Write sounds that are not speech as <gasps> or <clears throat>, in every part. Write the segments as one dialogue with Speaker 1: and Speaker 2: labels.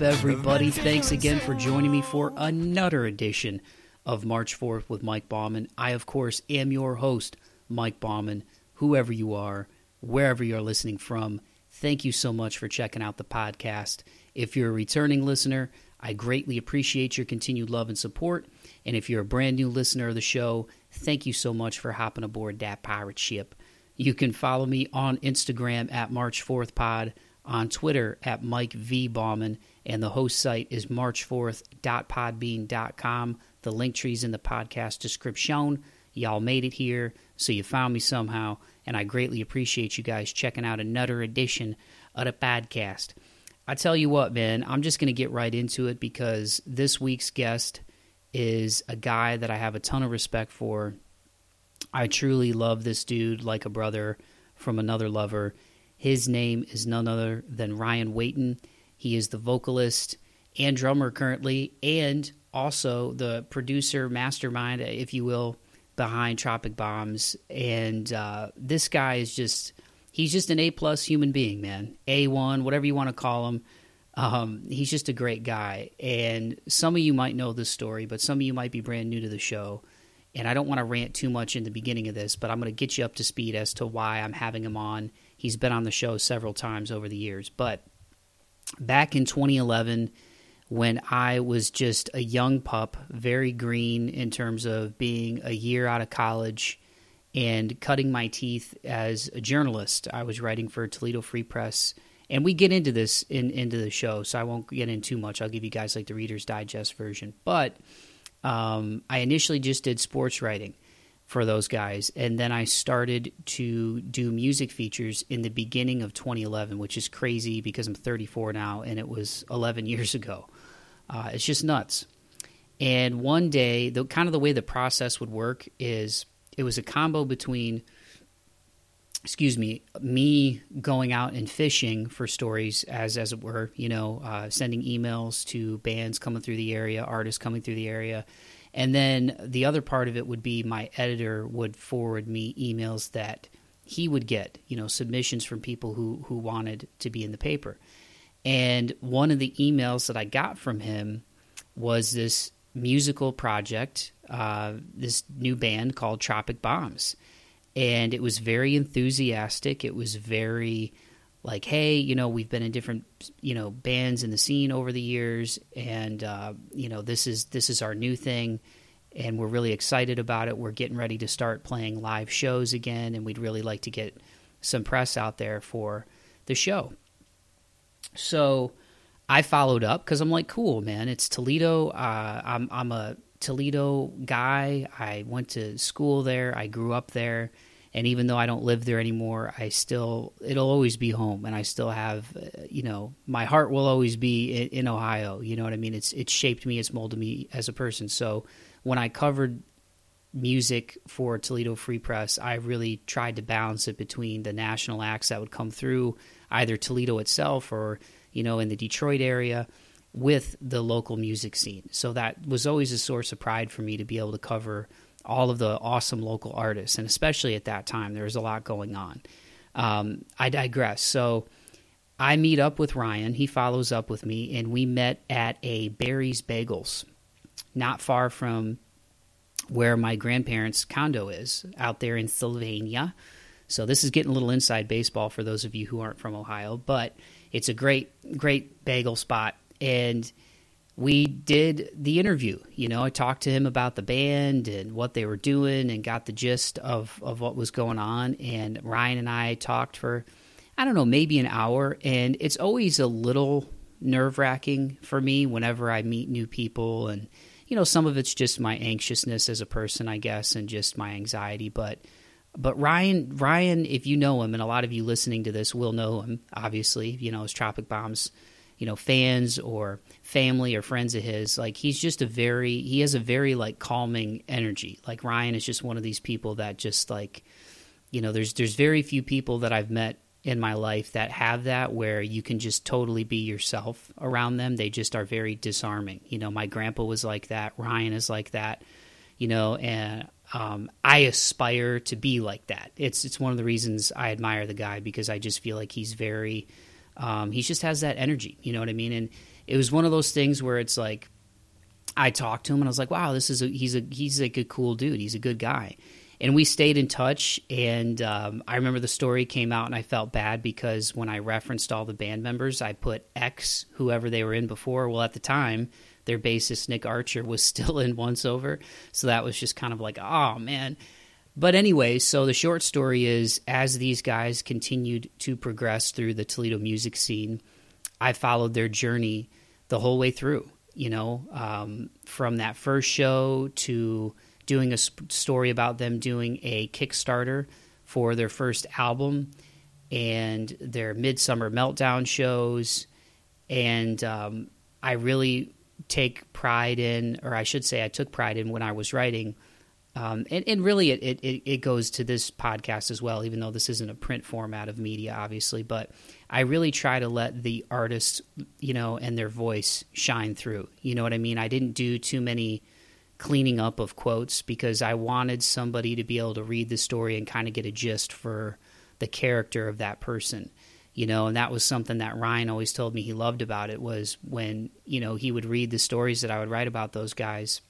Speaker 1: Up, everybody? Thanks again for joining me for another edition of March Forth with Mike Bauman. I, of course, am your host, Mike Bauman. Whoever you are, wherever you're listening from, thank you so much for checking out the podcast. If you're a returning listener, I greatly appreciate your continued love and support. And if you're a brand new listener of the show, thank you so much for hopping aboard that pirate ship. You can follow me on Instagram at March Forth Pod, on Twitter at Mike V. Bauman, and the host site is march4th.podbean.com. The link tree's in the podcast description. Y'all made it here, so you found me somehow, and I greatly appreciate you guys checking out another edition of the podcast. I tell you what, man, I'm just going to get right into it because this week's guest is a guy that I have a ton of respect for I truly love this dude like a brother from another lover. His name is none other than Ryan Wayton. He is the vocalist and drummer currently, and also the producer, mastermind, if you will, behind Tropic Bombs. And uh, this guy is just, he's just an A plus human being, man. A1, whatever you want to call him. Um, he's just a great guy. And some of you might know this story, but some of you might be brand new to the show and I don't want to rant too much in the beginning of this, but I'm going to get you up to speed as to why I'm having him on. He's been on the show several times over the years, but back in 2011, when I was just a young pup, very green in terms of being a year out of college and cutting my teeth as a journalist, I was writing for Toledo Free Press. And we get into this in into the show, so I won't get in too much. I'll give you guys like the Reader's Digest version, but um, I initially just did sports writing for those guys, and then I started to do music features in the beginning of 2011, which is crazy because I'm 34 now, and it was 11 <laughs> years ago. Uh, it's just nuts. And one day, the kind of the way the process would work is it was a combo between excuse me, me going out and fishing for stories, as as it were, you know, uh, sending emails to bands coming through the area, artists coming through the area, and then the other part of it would be my editor would forward me emails that he would get, you know, submissions from people who who wanted to be in the paper, and one of the emails that I got from him was this musical project, uh, this new band called Tropic Bombs and it was very enthusiastic. It was very like, hey, you know, we've been in different, you know, bands in the scene over the years, and uh, you know, this is this is our new thing, and we're really excited about it. We're getting ready to start playing live shows again, and we'd really like to get some press out there for the show. So I followed up because I'm like, cool, man. It's Toledo. Uh, I'm I'm a Toledo guy. I went to school there. I grew up there. And even though I don't live there anymore, I still, it'll always be home. And I still have, uh, you know, my heart will always be in, in, Ohio. You know what I mean? It's, it's shaped me, it's molded me as a person. So when I covered music for Toledo Free Press, I really tried to balance it between the national acts that would come through either Toledo itself or, you know, in the Detroit area with the local music scene. So that was always a source of pride for me to be able to cover all of the awesome local artists. And especially at that time, there was a lot going on. Um, I digress. So I meet up with Ryan. He follows up with me, and we met at a Barry's Bagels, not far from where my grandparents' condo is out there in Sylvania. So this is getting a little inside baseball for those of you who aren't from Ohio, but it's a great, great bagel spot and we did the interview. You know, I talked to him about the band and what they were doing and got the gist of, of what was going on. And Ryan and I talked for, I don't know, maybe an hour. And it's always a little nerve wracking for me whenever I meet new people. And, you know, some of it's just my anxiousness as a person, I guess, and just my anxiety. But, but Ryan, Ryan, if you know him, and a lot of you listening to this will know him, obviously, you know, as Tropic Bombs you know fans or family or friends of his like he's just a very he has a very like calming energy. Like ryan is just one of these people that just like you know there's there's very few people that i've met in my life that have that where you can just totally be yourself around them. They just are very disarming. You know my grandpa was like that. Ryan is like that you know and um, I aspire to be like that. It's it's one of the reasons I admire the guy because I just feel like he's very um, he just has that energy. You know what I mean? And it was one of those things where it's like I talked to him and I was like, wow, this is a he's a he's like a cool dude. He's a good guy. And we stayed in touch. And um, I remember the story came out, and I felt bad because when I referenced all the band members, I put X, whoever they were in before. Well, at the time, their bassist Nick Archer was <laughs> still in Once Over, so that was just kind of like, oh man. But anyway, so the short story is as these guys continued to progress through the Toledo music scene, I followed their journey the whole way through you know, um, from that first show to doing a sp- story about them doing a Kickstarter for their first album and their Midsummer Meltdown shows. And um, I really take pride in, or I should say, I took pride in when I was writing. Um, and, and, really, it, it, it goes to this podcast as well, even though this isn't a print format of media, obviously. But I really try to let the artists, you know, and their voice shine through. You know what I mean? I didn't do too many cleaning up of quotes because I wanted somebody to be able to read the story and kind of get a gist for the character of that person. You know, and that was something that Ryan always told me he loved about it was when, you know, he would read the stories that I would write about those guys.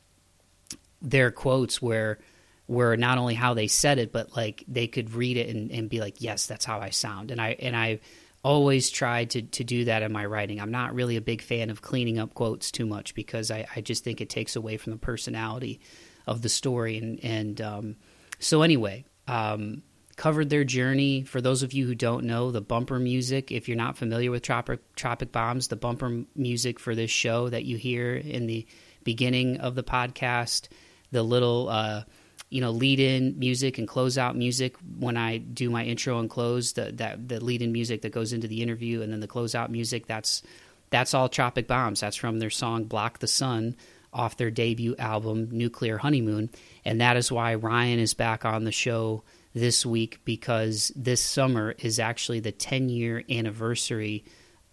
Speaker 1: Their quotes were were not only how they said it, but like they could read it and, and be like, Yes, that's how I sound. And I and I always tried to, to do that in my writing. I'm not really a big fan of cleaning up quotes too much because I, I just think it takes away from the personality of the story. And, and um, so, anyway, um, covered their journey. For those of you who don't know, the bumper music, if you're not familiar with Tropic, Tropic Bombs, the bumper music for this show that you hear in the beginning of the podcast, the little. Uh, you know lead in music and close out music when I do my intro and close the that the lead in music that goes into the interview and then the close out music that's that's all Tropic Bombs that's from their song Block the Sun off their debut album Nuclear Honeymoon and that is why Ryan is back on the show this week because this summer is actually the 10 year anniversary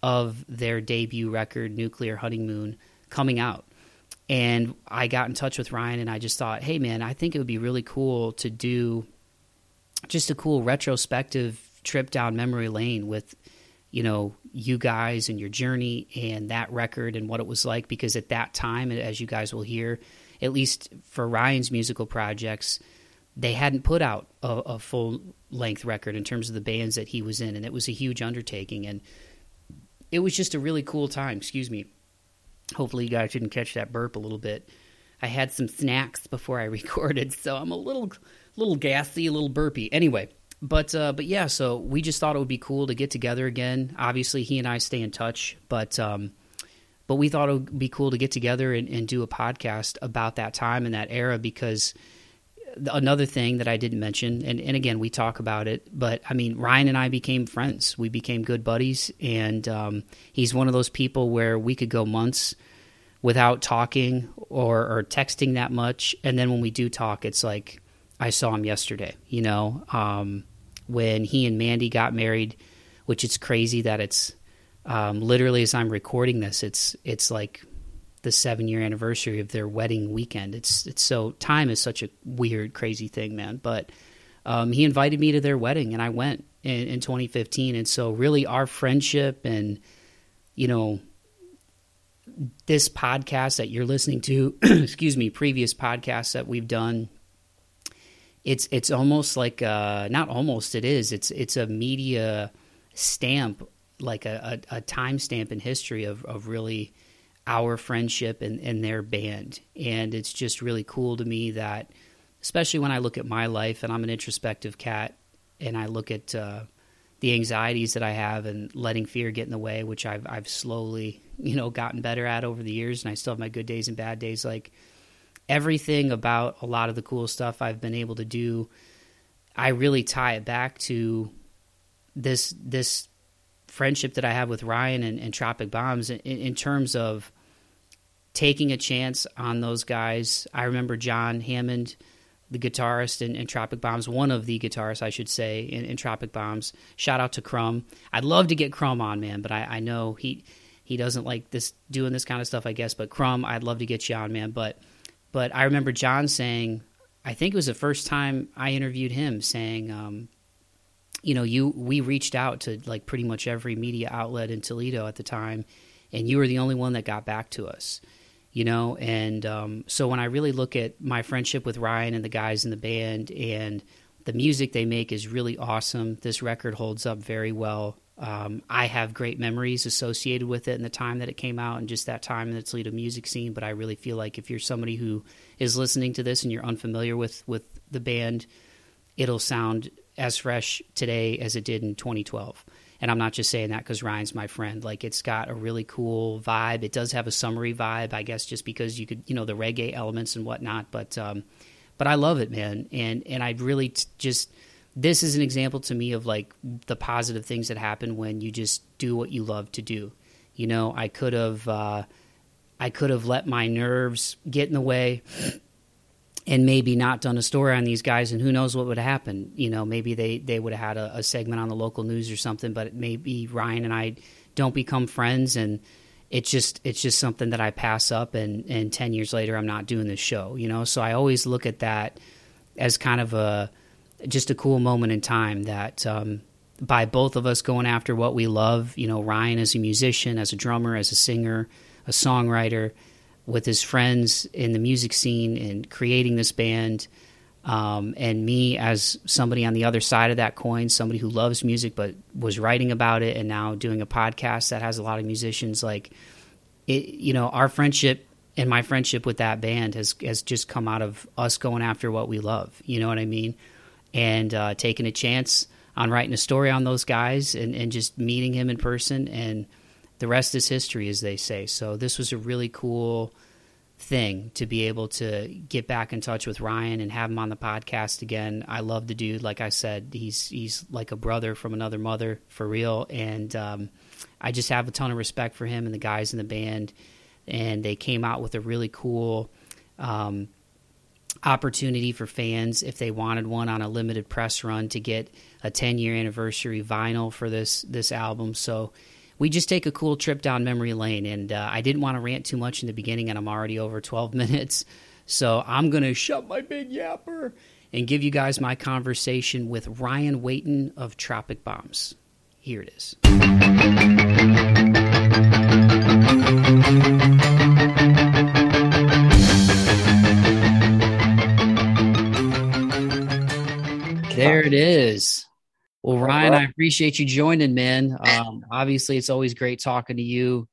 Speaker 1: of their debut record Nuclear Honeymoon coming out and I got in touch with Ryan and I just thought, hey, man, I think it would be really cool to do just a cool retrospective trip down memory lane with, you know, you guys and your journey and that record and what it was like. Because at that time, as you guys will hear, at least for Ryan's musical projects, they hadn't put out a, a full length record in terms of the bands that he was in. And it was a huge undertaking. And it was just a really cool time. Excuse me Hopefully, you guys didn't catch that burp a little bit. I had some snacks before I <laughs> recorded, so I'm a little, little gassy, a little burpy. Anyway, but uh, but yeah, so we just thought it would be cool to get together again. Obviously, he and I stay in touch, but um, but we thought it would be cool to get together and, and do a podcast about that time and that era because another thing that I didn't mention, and, and again, we talk about it, but I mean, Ryan and I became friends. We became good buddies, and um, he's one of those people where we could go months without talking or, or texting that much. And then when we do talk, it's like I saw him yesterday, you know, um, when he and Mandy got married, which it's crazy that it's um, literally as I'm recording this, it's, it's like the seven year anniversary of their wedding weekend. It's it's so time is such a weird, crazy thing, man. But um, he invited me to their wedding, and I went in, in 2015. And so, really, our friendship and you know this podcast that you're listening to, <clears throat> excuse me, previous podcasts that we've done. It's it's almost like uh, not almost it is. It's it's a media stamp, like a, a, a time stamp in history of of really our friendship and, and their band. And it's just really cool to me that, especially when I look at my life and I'm an introspective cat and I look at uh, the anxieties that I have and letting fear get in the way, which I've, I've slowly, you know, gotten better at over the years. And I still have my good days and bad days. Like everything about a lot of the cool stuff I've been able to do, I really tie it back to this, this friendship that I have with Ryan and, and Tropic Bombs in, in terms of taking a chance on those guys. I remember John Hammond, the guitarist in, in Tropic Bombs, one of the guitarists, I should say, in, in, Tropic Bombs. Shout out to Crumb. I'd love to get Crumb on, man, but I, I know he he doesn't like this doing this kind of stuff, I guess. But Crumb, I'd love to get you on, man. But but I remember John saying, I think it was the first time I interviewed him, saying, um, you know, you we reached out to like pretty much every media outlet in Toledo at the time and you were the only one that got back to us you know and um, so when i really look at my friendship with ryan and the guys in the band and the music they make is really awesome this record holds up very well um, i have great memories associated with it and the time that it came out and just that time in the toledo music scene but i really feel like if you're somebody who is listening to this and you're unfamiliar with with the band it'll sound as fresh today as it did in 2012 and I'm not just saying that because Ryan's my friend. Like it's got a really cool vibe. It does have a summery vibe, I guess, just because you could, you know, the reggae elements and whatnot. But, um, but I love it, man. And and I really t- just this is an example to me of like the positive things that happen when you just do what you love to do. You know, I could have, uh, I could have let my nerves get in the way and maybe not done a story on these guys and who knows what would happen you know maybe they they would have had a, a, segment on the local news or something but maybe ryan and i don't become friends and it's just it's just something that i pass up and and 10 years later i'm not doing this show you know so i always look at that as kind of a just a cool moment in time that um, by both of us going after what we love you know ryan as a musician as a drummer as a singer a songwriter with his friends in the music scene and creating this band. Um, and me as somebody on the other side of that coin, somebody who loves music but was writing about it and now doing a podcast that has a lot of musicians. Like, it, you know, our friendship and my friendship with that band has has just come out of us going after what we love. You know what I mean? And uh, taking a chance on writing a story on those guys and, and just meeting him in person and the rest is history, as they say. So this was a really cool thing to be able to get back in touch with Ryan and have him on the podcast again. I love the dude. Like I said, he's he's like a brother from another mother for real, and um, I just have a ton of respect for him and the guys in the band. And they came out with a really cool. Um, opportunity for fans if they wanted one on a limited press run to get a 10 year anniversary vinyl for this this album so we just take a cool trip down memory lane. And uh, I didn't want to rant too much in the beginning, and I'm already over 12 <laughs> minutes. So I'm going to shut my big yapper and give you guys my conversation with Ryan Wayton of Tropic Bombs. Here it is. There it is. Well, Ryan, I appreciate you joining, man. Um, obviously, it's always great talking to you.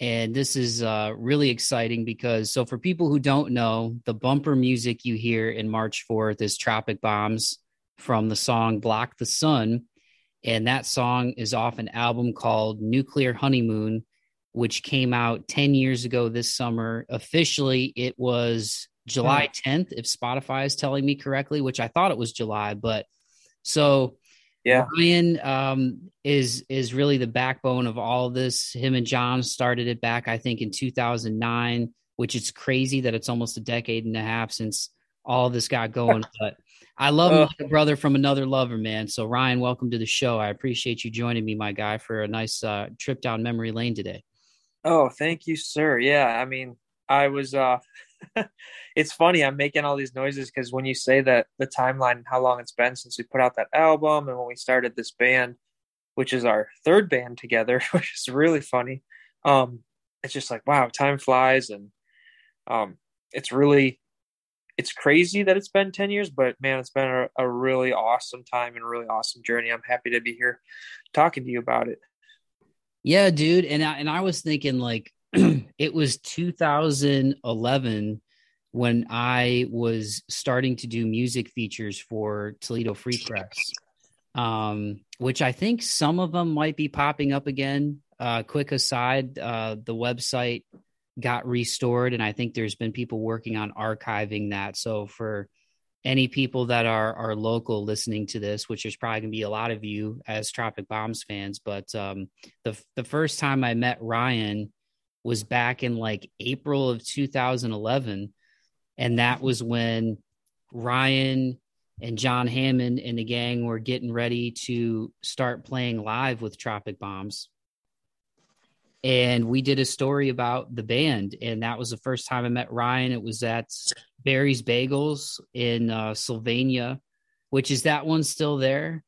Speaker 1: And this is uh, really exciting because, so for people who don't know, the bumper music you hear in March Forth is Tropic Bombs from the song Block the Sun. And that song is off an album called Nuclear Honeymoon, which came out 10 years ago this summer. Officially, it was July 10th, if Spotify is telling me correctly, which I thought it was July. But so
Speaker 2: yeah.
Speaker 1: Ryan um, is is really the backbone of all of this. Him and John started it back, I think, in 2009, which is crazy that it's almost a decade and a half since all this got going. <laughs> but I love uh, like a brother from another lover, man. So Ryan, welcome to the show. I appreciate you joining me, my guy, for a nice uh, trip down memory lane today.
Speaker 2: Oh, thank you, sir. Yeah, I mean, I was uh <laughs> it's funny i'm making all these noises because when you say that the timeline and how long it's been since we put out that album and when we started this band which is our third band together <laughs> which is really funny um it's just like wow time flies and um it's really it's crazy that it's been 10 years but man it's been a, a really awesome time and a really awesome journey. I'm happy to be here talking to you about it.
Speaker 1: Yeah dude and I, and I was thinking like <clears throat> it was 2011 when I was starting to do music features for Toledo Free Press, um, which I think some of them might be popping up again. Uh, quick aside, uh, the website got restored, and I think there's been people working on archiving that. So for any people that are are local listening to this, which is probably gonna be a lot of you as Tropic Bombs fans, but um, the the first time I met Ryan was back in like April of 2011 and that was when Ryan and John Hammond and the gang were getting ready to start playing live with Tropic Bombs. And we did a story about the band, and that was the first time I met Ryan. It was at Barry's Bagels in uh, Sylvania, which is that one still there?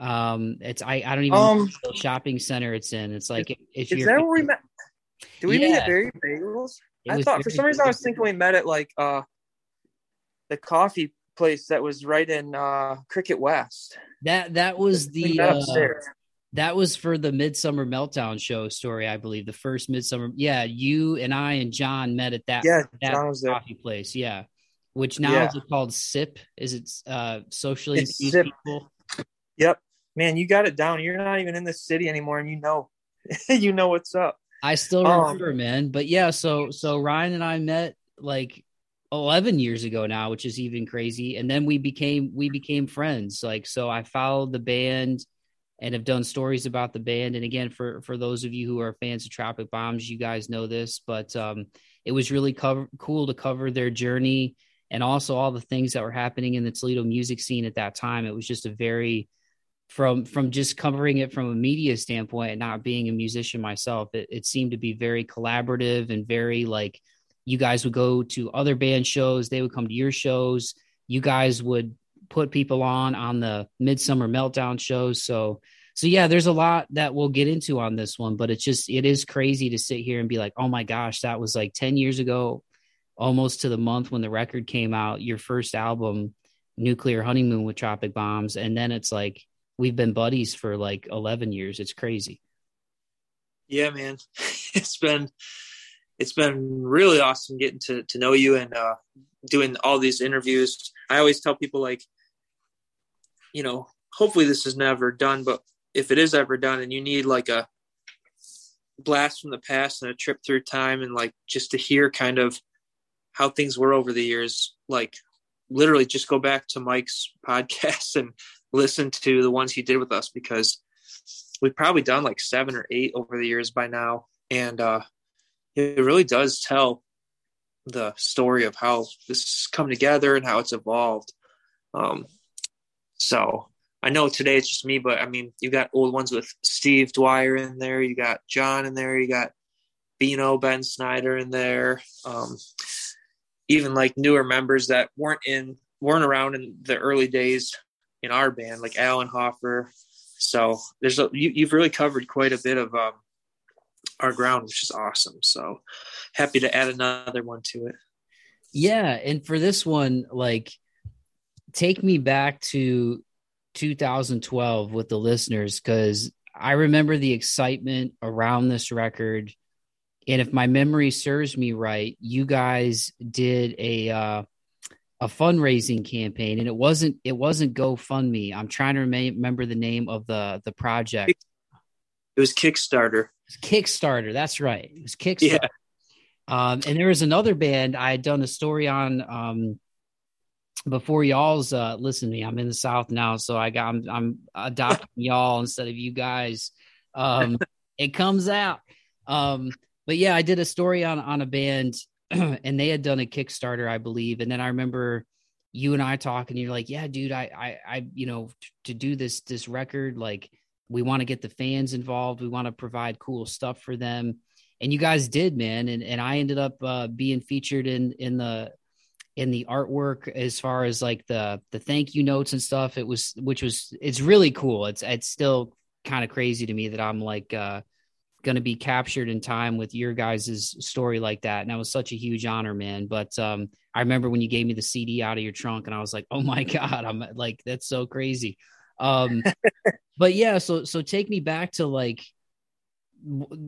Speaker 1: Um, it's I, I don't even um, know the shopping center it's in. It's like if
Speaker 2: is that where we met? Did we yeah. meet at Barry Bagels? It I thought for some reason I was thinking we met at like uh the coffee place that was right in uh Cricket West.
Speaker 1: That that was the uh, that was for the Midsummer Meltdown show story, I believe. The first Midsummer. Yeah, you and I and John met at that,
Speaker 2: yeah,
Speaker 1: that
Speaker 2: was there.
Speaker 1: coffee place. Yeah. Which now yeah. is called SIP? Is it uh socially it's infused people?
Speaker 2: Yep. Man, you got it down. You're not even in the city anymore and you know <laughs> you know what's up.
Speaker 1: I still um, remember, um, man. But yeah, so so Ryan and I met like 11 years ago now, which is even crazy. And then we became we became friends. Like so I followed the band and have done stories about the band. And again, for for those of you who are fans of Tropic Bombs, you guys know this, but um, it was really cover, cool to cover their journey and also all the things that were happening in the Toledo music scene at that time. It was just a very from from just covering it from a media standpoint and not being a musician myself, it, it seemed to be very collaborative and very like you guys would go to other band shows, they would come to your shows, you guys would put people on on the midsummer meltdown shows so so yeah there's a lot that we'll get into on this one but it's just it is crazy to sit here and be like oh my gosh that was like 10 years ago almost to the month when the record came out your first album nuclear honeymoon with tropic bombs. And then it's like we've been buddies for like 11 years. It's crazy.
Speaker 2: Yeah man. <laughs> It's been it's been really awesome getting to, to know you and uh, doing all these interviews. I always tell people like you know, hopefully this is never done, but if it is ever done and you need like a blast from the past and a trip through time and like just to hear kind of how things were over the years, like literally just go back to Mike's <laughs> podcast and listen to the ones he did with us because we've probably done like seven or eight over the years by now. And uh, it really does tell the story of how this has come together and how it's evolved. Um, so I know today it's just me, but I mean, you got old ones with Steve Dwyer in there, you got John in there, you got Bino, Ben Snyder in there, um, even like newer members that weren't in weren't around in the early days in our band, like Alan Hoffer. So there's a you, have really covered quite a bit of um, our ground, which is awesome. So happy to add another one to it.
Speaker 1: Yeah, and for this one, like take me back to 2012 with the listeners because I remember the excitement around this record. And if my memory serves me right, you guys did a uh, a fundraising campaign, and it wasn't it wasn't GoFundMe. I'm trying to remember the name of the the project.
Speaker 2: It was Kickstarter.
Speaker 1: It was Kickstarter. That's right. It was Kickstarter. Yeah. Um, and there was another band I had done a story on um, before y'all's uh listen to me i'm in the south now so i got i'm, I'm adopting <laughs> y'all instead of you guys um it comes out um but yeah i did a story on on a band <clears throat> and they had done a kickstarter i believe. And then i remember you and i talking you're like yeah dude i i, I you know t- to do this this record like we want to get the fans involved. We want to provide cool stuff for them. And you guys did man. And and i ended up uh being featured in in the in the artwork as far as like the the thank you notes and stuff. It was which was it's really cool. It's it's still kind of crazy to me that i'm like uh going to be captured in time with your guys' story like that and that was such a huge honor man but um i remember when you gave me the cd out of your trunk and i was like oh my <laughs> god i'm like that's so crazy um <laughs> but yeah so so take me back to like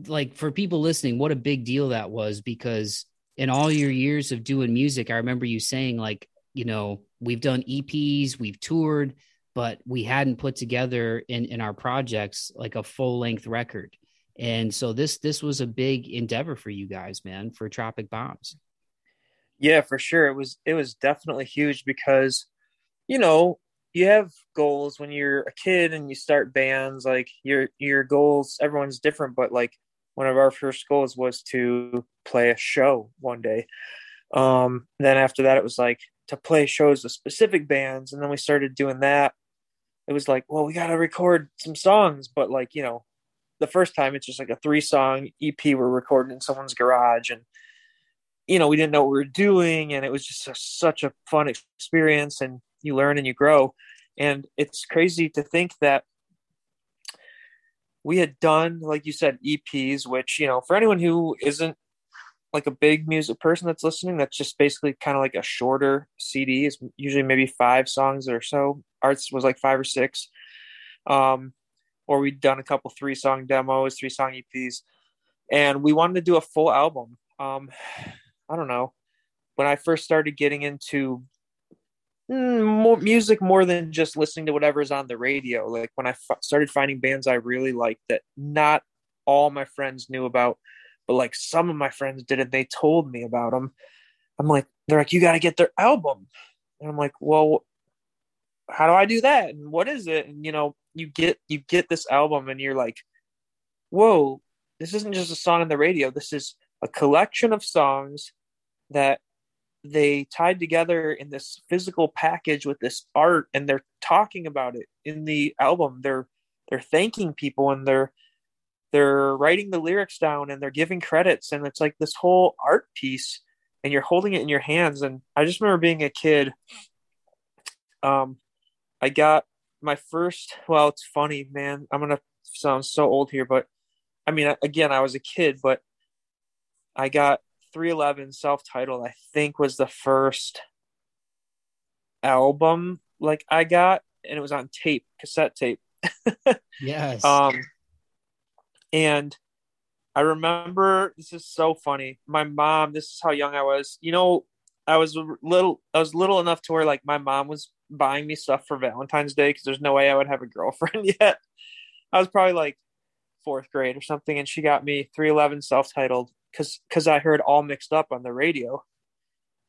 Speaker 1: like for people listening what a big deal that was because in all your years of doing music, I remember you saying like, you know, we've done EPs, we've toured, but we hadn't put together in in our projects like a full length record. And so this this was a big endeavor for you guys, man, for Tropic Bombs.
Speaker 2: Yeah, for sure. It was it was definitely huge because you know, you have goals when you're a kid and you start bands like your your goals everyone's different but like one of our first goals was to play a show one day. Um, then after that, it was like to play shows with specific bands, and then we started doing that. It was like, well, we got to record some songs, but like you know, the first time it's just like a three song EP we're recording in someone's garage, and you know, we didn't know what we were doing, and it was just a, such a fun experience, and you learn and you grow. And it's crazy to think that we had done, like you said, EPs, which, you know, for anyone who isn't like a big music person that's listening, that's just basically kind of like a shorter CD. Is usually maybe five songs or so. Arts was like five or six. Um, or we'd done a couple three song demos, three song EPs, and we wanted to do a full album. Um, I don't know. When I first started getting into mm, more music more than just listening to whatever's on the radio, like when I f- started finding bands I really liked that not all my friends knew about, but like some of my friends did it, they told me about them. I'm like, they're like, you got to get their album. And I'm like, well, how do I do that? And what is it? And you know, you get you get this album and you're like, whoa, this isn't just a song on the radio. This is a collection of songs that they tied together in this physical package with this art and they're talking about it in the album. They're they're thanking people and they're they're writing the lyrics down and they're giving credits and it's like this whole art piece and you're holding it in your hands and i just remember being a kid um i got my first well it's funny man i'm gonna sound so old here but i mean again i was a kid but i got 311 self-titled i think was the first album like i got and it was on tape cassette tape. <laughs>
Speaker 1: Yes.
Speaker 2: Um and i remember this is so funny my mom this is how young i was you know i was little i was little enough to where like my mom was buying me stuff for Valentine's Day because there's no way I would have a girlfriend <laughs> yet. I was probably like fourth grade or something, and she got me 311 self titled because because I heard all mixed up on the radio,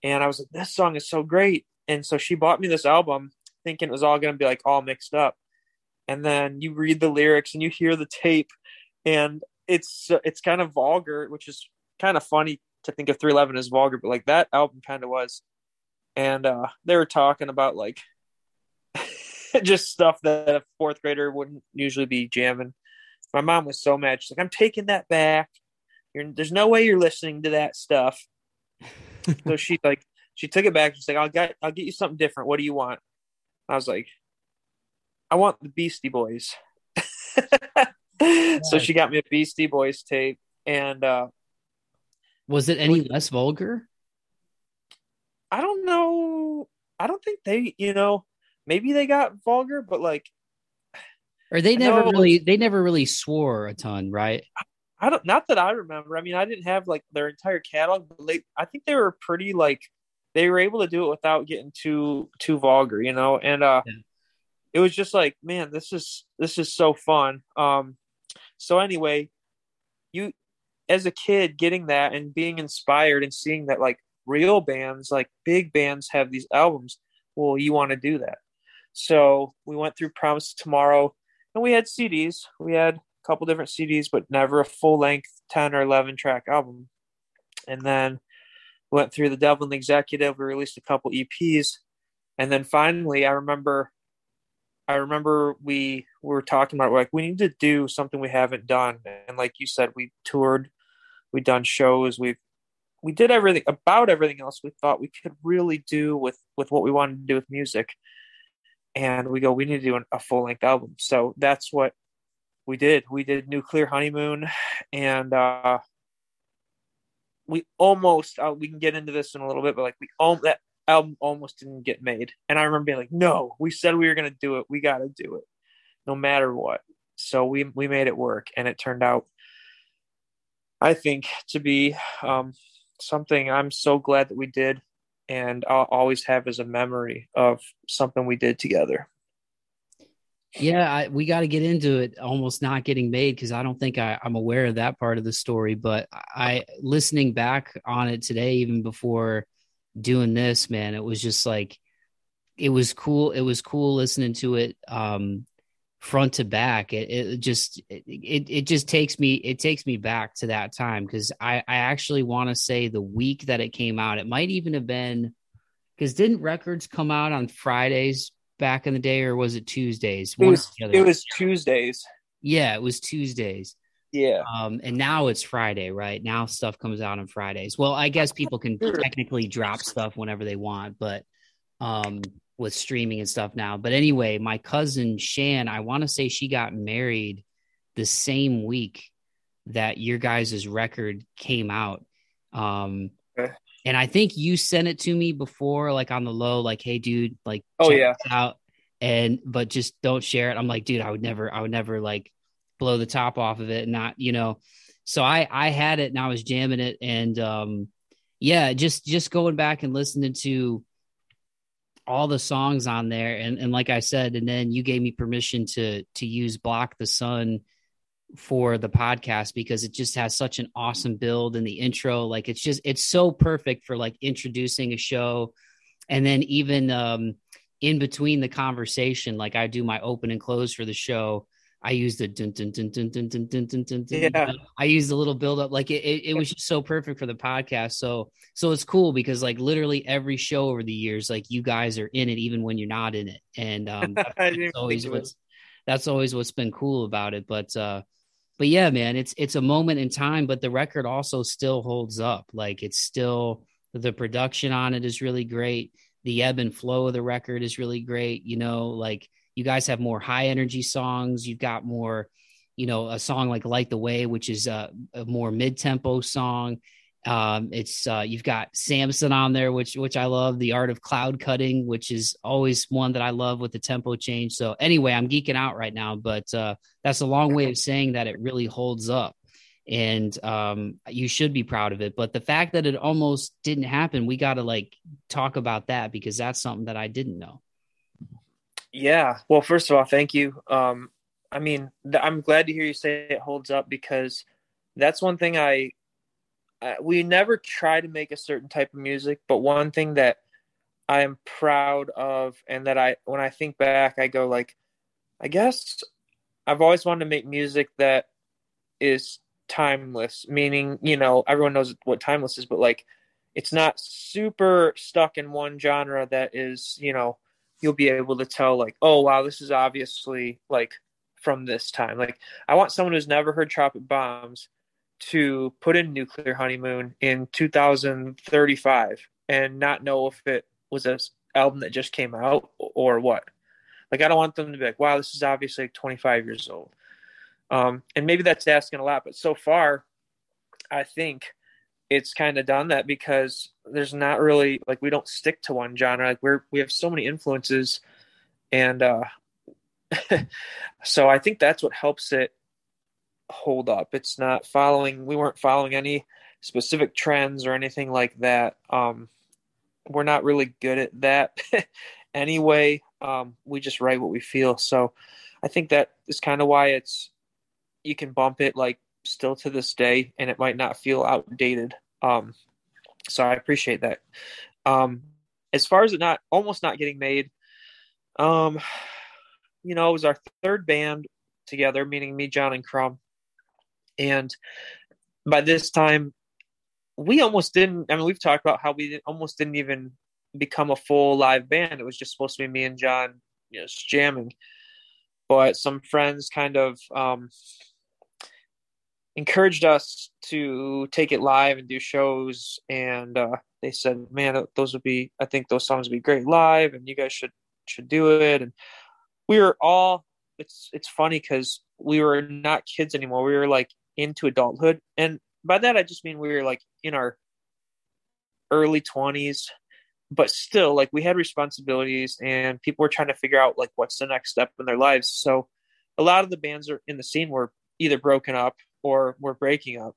Speaker 2: and I was like, this song is so great, and so she bought me this album thinking it was all going to be like all mixed up, and then you read the lyrics and you hear the tape, and it's it's kind of vulgar, which is kind of funny to think of 311 as vulgar, but like that album kind of was and uh, they were talking about like <laughs> just stuff that a fourth grader wouldn't usually be jamming. My mom was so mad. She's like, "I'm taking that back. You're, there's no way you're listening to that stuff." <laughs> so she like she took it back. She's like, "I'll get I'll get you something different. What do you want?" I was like, "I want the Beastie Boys." <laughs> so she got me a Beastie Boys tape, and uh,
Speaker 1: was it any less vulgar?
Speaker 2: I don't know. I don't think they, you know, maybe they got vulgar, but like,
Speaker 1: or they never really, they never really swore a ton, right?
Speaker 2: I don't, not that I remember. I mean, I didn't have like their entire catalog, but they, I think they were pretty like, they were able to do it without getting too, too vulgar, you know? And, uh, yeah. it was just like, man, this is, this is so fun. Um, so anyway, you, as a kid getting that and being inspired and seeing that like real bands, like big bands, have these albums. Well, you want to do that. So we went through Promise Tomorrow and we had CDs. We had a couple different CDs, but never a full length 10 or 11 track album. And then went through the Devil and the Executive. We released a couple EPs. And then finally, I remember. I remember we were talking about like we need to do something we haven't done, and like you said, we toured, we've done shows, we've we did everything about everything else we thought we could really do with with what we wanted to do with music. And we go we need to do a full length album. So that's what we did. We did nuclear honeymoon and uh we almost uh, we can get into this in a little bit but like we all that album almost didn't get made. And i remember being like no we said we were going to do it. We got to do it no matter what. So we we made it work and it turned out i think to be um something I'm so glad that we did, and I'll always have as a memory of something we did together.
Speaker 1: Yeah, I, we got to get into it almost not getting made because I don't think I, I'm aware of that part of the story. But I, listening back on it today, even before doing this, man, it was just like, it was cool. It was cool listening to it. Um, front to back it, it just it, it just takes me it takes me back to that time because i i actually want to say the week that it came out it might even have been because didn't records come out on fridays back in the day or was it tuesdays?
Speaker 2: It was, it was tuesdays.
Speaker 1: Yeah it was tuesdays.
Speaker 2: Yeah.
Speaker 1: Um and now it's friday right? Now stuff comes out on fridays. Well i guess people can technically drop stuff whenever they want but um with streaming and stuff now. But anyway, my cousin Shan, I want to say she got married the same week that your guys' record came out. Um, okay. and I think you sent it to me before, like on the low, like, hey, dude, like,
Speaker 2: oh yeah,
Speaker 1: out, and but just don't share it. I'm like, dude, I would never, I would never like blow the top off of it, and not, you know. So I I had it and I was jamming it, and um, yeah, just just going back and listening to all the songs on there. And and like I said and then you gave me permission to to use Block the Sun for the podcast because it just has such an awesome build in the intro. Like it's just it's so perfect for like introducing a show and then even um in between the conversation like I do my open and close for the show I used the dun, dun, dun, dun, dun, dun, dun, dun, dun, yeah. I used a little build up. Like it, it, it, was just so perfect for the podcast. So, so it's cool because like literally every show over the years, like you guys are in it, even when you're not in it. And um, that's always what's, that's always what's been cool about it. But, uh, but yeah, man, it's, it's a moment in time, but the record also still holds up. Like it's still, the production on it is really great. The ebb and flow of the record is really great. You know, like, you guys have more high energy songs. You've got more, you know, a song like Light the Way, which is a, a more mid tempo song. Um, it's uh, you've got Samson on there, which which I love. The Art of Cloud Cutting, which is always one that I love with the tempo change. So anyway, I'm geeking out right now, but uh, that's a long way of saying that it really holds up, and um, you should be proud of it. But the fact that it almost didn't happen, we got to like talk about that because that's something that I didn't know.
Speaker 2: Yeah. Well, first of all, thank you. Um, I mean, th- I'm glad to hear you say it holds up because that's one thing I, I, we never try to make a certain type of music, but one thing that I am proud of and that I when I think back I go like I guess I've always wanted to make music that is timeless, meaning, you know, everyone knows what timeless is, but like it's not super stuck in one genre that is, you know, you'll be able to tell like oh wow this is obviously like from this time. Like i want someone who's never heard tropic bombs to put in nuclear honeymoon in 2035 and not know if it was an album that just came out or what. Like i don't want them to be like wow this is obviously like 25 years old. Um, and maybe that's asking a lot but so far i think it's kind of done that because there's not really like we don't stick to one genre. Like we're we have so many influences and uh <laughs> so i think that's what helps it hold up. It's not following we weren't following any specific trends or anything like that. Um we're not really good at that <laughs> anyway. Um we just write what we feel. So i think that is kind of why it's you can bump it like still to this day and it might not feel outdated. Um so i appreciate that. Um as far as it not almost not getting made um you know it was our third band together meaning me john and crumb. And by this time we almost didn't i mean we've talked about how we almost didn't even become a full live band. It was just supposed to be me and john you know jamming. But some friends kind of um encouraged us to take it live and do shows. And uh, they said man those would be i think those songs would be great live and you guys should should do it. And we were all it's it's funny because we were not kids anymore. We were like into adulthood. And by that i just mean we were like in our early 20s but still like we had responsibilities and people were trying to figure out like what's the next step in their lives. So a lot of the bands are in the scene were either broken up or we were breaking up.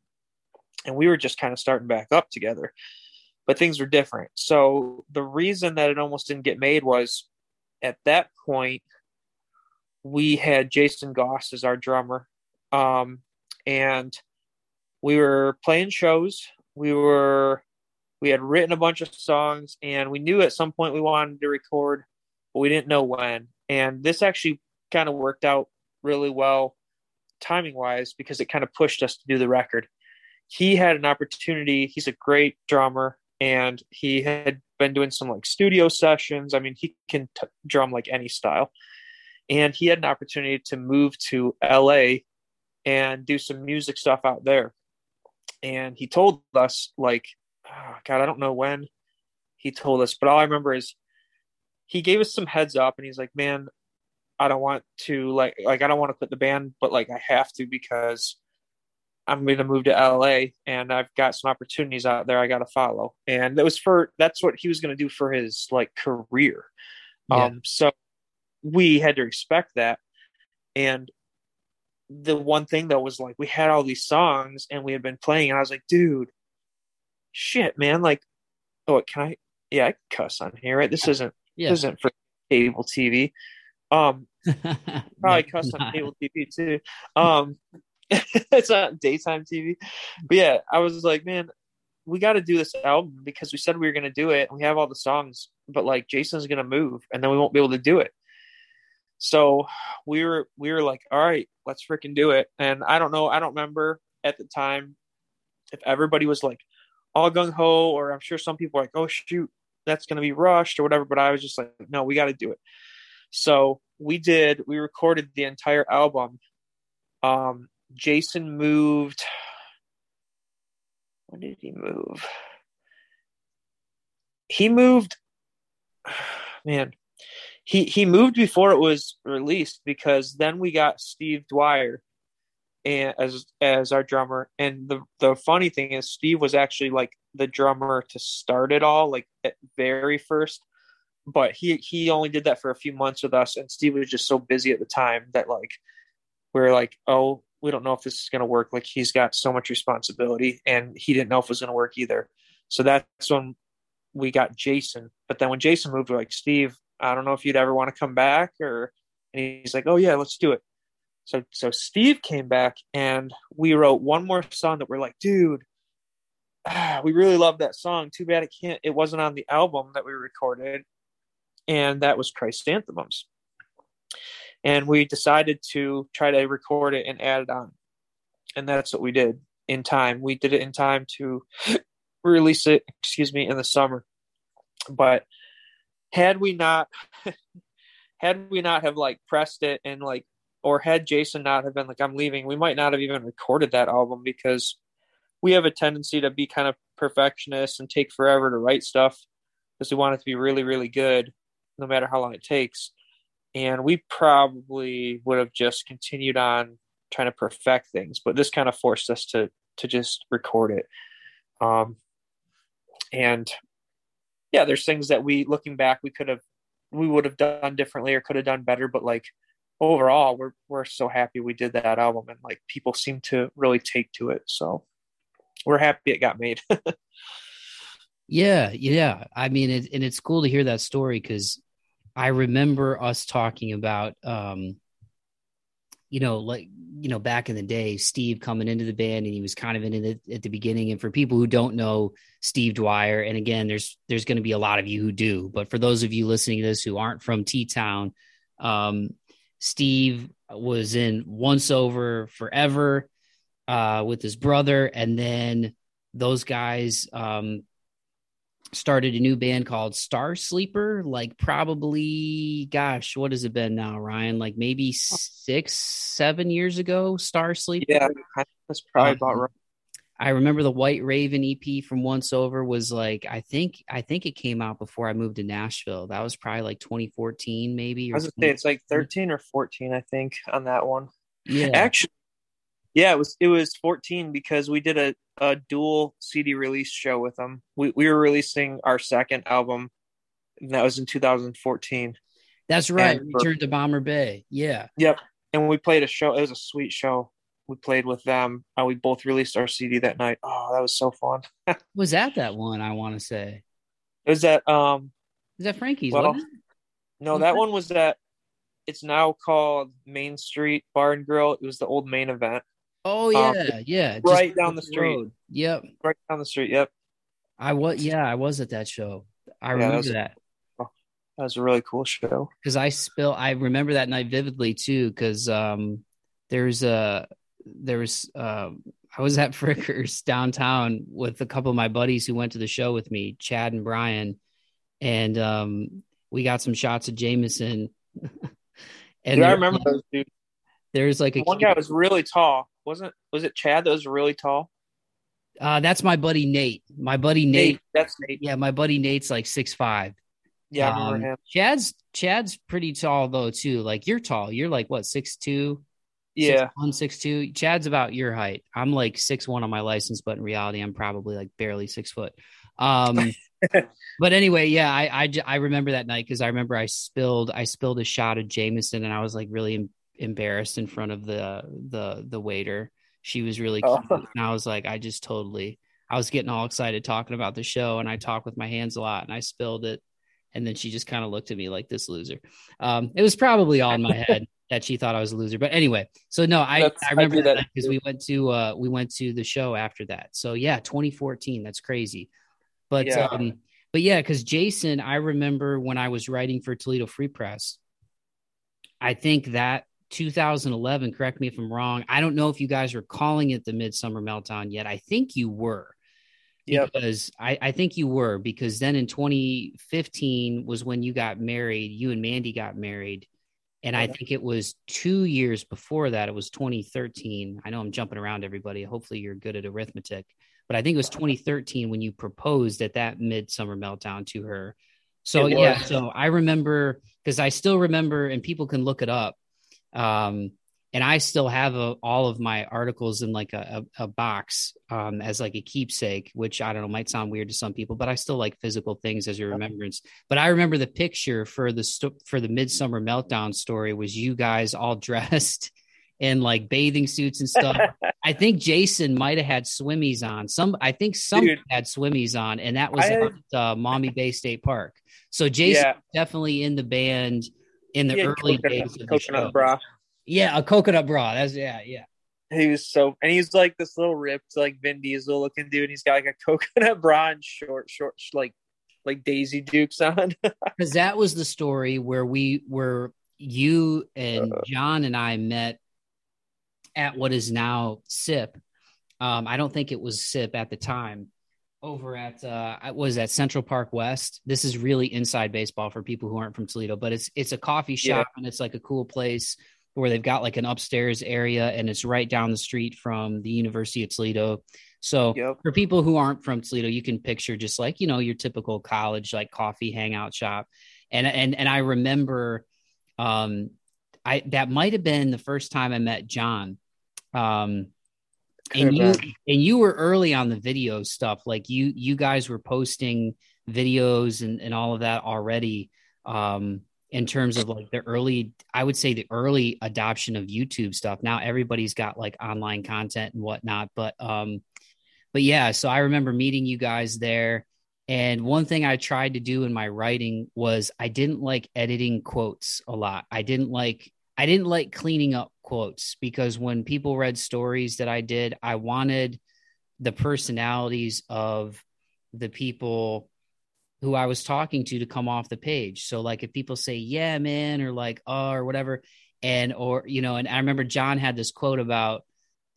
Speaker 2: And we were just kind of starting back up together. But things were different. So the reason that it almost didn't get made was at that point, we had Jason Goss as our drummer. Um, and we were playing shows. We were we had written a bunch of songs and we knew at some point we wanted to record, but we didn't know when. And this actually kind of worked out really well timing wise because it kind of pushed us to do the record. He had an opportunity. He's a great drummer and he had been doing some like studio sessions. I mean, he can t- drum like any style. And he had an opportunity to move to LA and do some music stuff out there. And he told us, like, oh, God, I don't know when he told us, but all I remember is he gave us some heads up and he's like, man, I don't want to like like I don't want to quit the band, but like I have to because I'm going to move to LA and I've got some opportunities out there I got to follow. And that was for that's what he was going to do for his like career. Yeah. Um so we had to respect that. And the one thing though was like we had all these songs and we had been playing and I was like, dude, shit, man, like oh, can I yeah, I cuss on here, right? This isn't yeah. this isn't for cable TV. Um <laughs> probably cuss on cable TV too. Um <laughs> it's not daytime TV. But yeah, I was like, man, we got to do this album because we said we were going to do it. we have all the songs, but like Jason's going to move and then we won't be able to do it. So we were we were like, all right, let's freaking do it. And I don't know, I don't remember at the time if everybody was like all gung ho, or I'm sure some people were like, oh shoot, that's going to be rushed or whatever. But I was just like, no, we got to do it. So we did. We recorded the entire album. Um, Jason moved. When did he move? He moved. <sighs> Man, he he moved before it was released because then we got Steve Dwyer and as as our drummer. And the the funny thing is, Steve was actually like the drummer to start it all, like at very first. But he he only did that for a few months with us, and Steve was just so busy at the time that like we are like, oh, we don't know if this is going to work. Like he's got so much responsibility, and he didn't know if it was going to work either. So that's when we got Jason. But then when Jason moved, we're like, Steve, I don't know if you'd ever want to come back, or and he's like, oh yeah, let's do it. So so Steve came back, and we wrote one more song that we're like, dude. <sighs> We really love that song. Too bad it can't. It wasn't on the album that we recorded, and that was chrysanthemums. And we decided to try to record it and add it on. And that's what we did in time. We did it in time to <gasps> release it excuse me in the summer. But had we not <laughs> had we not have like pressed it and like or had jason not have been like i'm leaving we might not have even recorded that album because we have a tendency to be kind of perfectionists and take forever to write stuff because we want it to be really really good no matter how long it takes. And we probably would have just continued on trying to perfect things but this kind of forced us to to just record it. Um and yeah there's things that we looking back we could have we would have done differently or could have done better but like overall we're we're so happy we did that album and like people seem to really take to it. So we're happy it got made <laughs>
Speaker 1: yeah yeah i mean it, and it's cool to hear that story because I remember us talking about, um, you know, like you know, back in the day, Steve coming into the band, and he was kind of in it at the beginning. And for people who don't know Steve Dwyer, and again, there's there's going to be a lot of you who do, but for those of you listening to this who aren't from T Town, um, Steve was in Once Over Forever uh, with his brother, and then those guys um, started a new band called Star Sleeper, like probably, gosh, what has it been now, Ryan? Like maybe oh. six, seven years ago, Star Sleeper.
Speaker 2: Yeah, that's probably about right.
Speaker 1: I remember the White Raven EP from Once Over was like I think I think it came out before I moved to Nashville. That was probably like 2014, maybe.
Speaker 2: I was gonna say it's like 13 or 14, I think, on that one.
Speaker 1: Yeah,
Speaker 2: actually, yeah, it was it was 14 because we did a, a dual CD release show with them. We we were releasing our second album, and that was in 2014.
Speaker 1: That's right. And Return to Bomber Bay. Yeah.
Speaker 2: Yep. And we played a show. It was a sweet show. We played with them. And we both released our CD that night. Oh, that was so fun. <laughs>
Speaker 1: was that that one? I want to say.
Speaker 2: It was that um.
Speaker 1: Is that Frankie's? Well,
Speaker 2: no, that one was that. It's now called Main Street Bar and Grill. It was the old main event.
Speaker 1: Oh yeah, um, yeah,
Speaker 2: right down the street. Road.
Speaker 1: Yep,
Speaker 2: right down the street. Yep.
Speaker 1: I was yeah, I was at that show. I yeah, remember that. Was, that.
Speaker 2: Oh, that was a really cool show.
Speaker 1: Because I spill, I remember that night vividly too. Because um, there's a there was um, I was at <laughs> Frickers downtown with a couple of my buddies who went to the show with me, Chad and Brian, and um, we got some shots of Jameson. <laughs>
Speaker 2: and Dude, I remember those dudes.
Speaker 1: There's like a
Speaker 2: one guy was really tall wasn't was it Chad that was really tall?
Speaker 1: Uh, that's my buddy Nate. My buddy Nate. Nate
Speaker 2: that's Nate.
Speaker 1: Yeah, my buddy Nate's like six five.
Speaker 2: Yeah,
Speaker 1: Um. Chad's Chad's pretty tall though too. Like you're tall. You're like what six two,
Speaker 2: Yeah,
Speaker 1: six one, six two. Chad's about your height. I'm like six one on my license, but in reality, I'm probably like barely six foot. Um, <laughs> but anyway, yeah, I I remember that night because I remember I spilled I spilled a shot of Jameson and I was like really embarrassed in front of the the the waiter. She was really
Speaker 2: Oh.
Speaker 1: cute, and I was like, I just totally. I was getting all excited talking about the show, and I talk with my hands a lot, and I spilled it, and then she just kind of looked at me like this loser. Um, it was probably all in my <laughs> head that she thought I was a loser, but anyway. So no, I
Speaker 2: That's-
Speaker 1: I
Speaker 2: I
Speaker 1: remember that
Speaker 2: that
Speaker 1: because we went to uh we went to the show after that. So yeah, 2014. That's crazy. But
Speaker 2: Yeah.
Speaker 1: um, but yeah, because Jason, I remember when I was writing for Toledo Free Press, I think that 2011, correct me if I'm wrong. I don't know if you guys were calling it the Midsummer Meltdown yet. I think you were.
Speaker 2: Yep.
Speaker 1: Because I, I think you were, because then in 2015 was when you got married. You and Mandy got married. And I think it was two years before that. It was 2013. I know I'm jumping around everybody. Hopefully you're good at arithmetic. But I think it was 2013 when you proposed at that midsummer meltdown to her. So yeah, so I remember because I still remember, and people can look it up. Um, and I still have a, all of my articles in like a, a, a box um, as like a keepsake, which I don't know might sound weird to some people, but I still like physical things as a remembrance. But I remember the picture for the sto- for the midsummer meltdown story was you guys all <laughs> dressed in like bathing suits and stuff. <laughs> I think Jason might have had swimmies on. Some I think some
Speaker 2: Dude.
Speaker 1: had swimmies on, and that was
Speaker 2: had-
Speaker 1: at uh, Maumee Bay State Park. So Jason
Speaker 2: Yeah.
Speaker 1: definitely in the band in the early
Speaker 2: coconut,
Speaker 1: days of the
Speaker 2: coconut
Speaker 1: show.
Speaker 2: bra.
Speaker 1: Yeah, a coconut bra. That's yeah, yeah.
Speaker 2: He was so, and he's like this little ripped, like Vin Diesel looking dude. He's got like a <laughs> coconut bra and short, short, like like Daisy Dukes on. <laughs>
Speaker 1: Because that was the story where we were you and
Speaker 2: Uh.
Speaker 1: John and I met at what is now SIP. Um, I don't think it was SIP at the time. Over at uh, I was at Central Park West. This is really inside baseball for people who aren't from Toledo, but it's it's a coffee
Speaker 2: Yeah.
Speaker 1: shop and it's like a cool place where they've got like an upstairs area and it's right down the street from the University of Toledo. So
Speaker 2: Yep.
Speaker 1: for people who aren't from Toledo, you can picture just like you know your typical college like coffee hangout shop, and and and I remember, um, I that might have been the first time I met John, um, and you
Speaker 2: been.
Speaker 1: and you were early on the video stuff. Like you you guys were posting videos and and all of that already. Um, in terms of like the early, I would say the early adoption of YouTube stuff. Now everybody's got like online content and whatnot, but um, but yeah, so I remember meeting you guys there. And one thing I tried to do in my writing was I didn't like editing quotes a lot. I didn't like I didn't like cleaning up quotes because when people read stories that I did, I wanted the personalities of the people who I was talking to to come off the page. So like if people say yeah man or like oh or whatever and or you know and I remember John had this quote about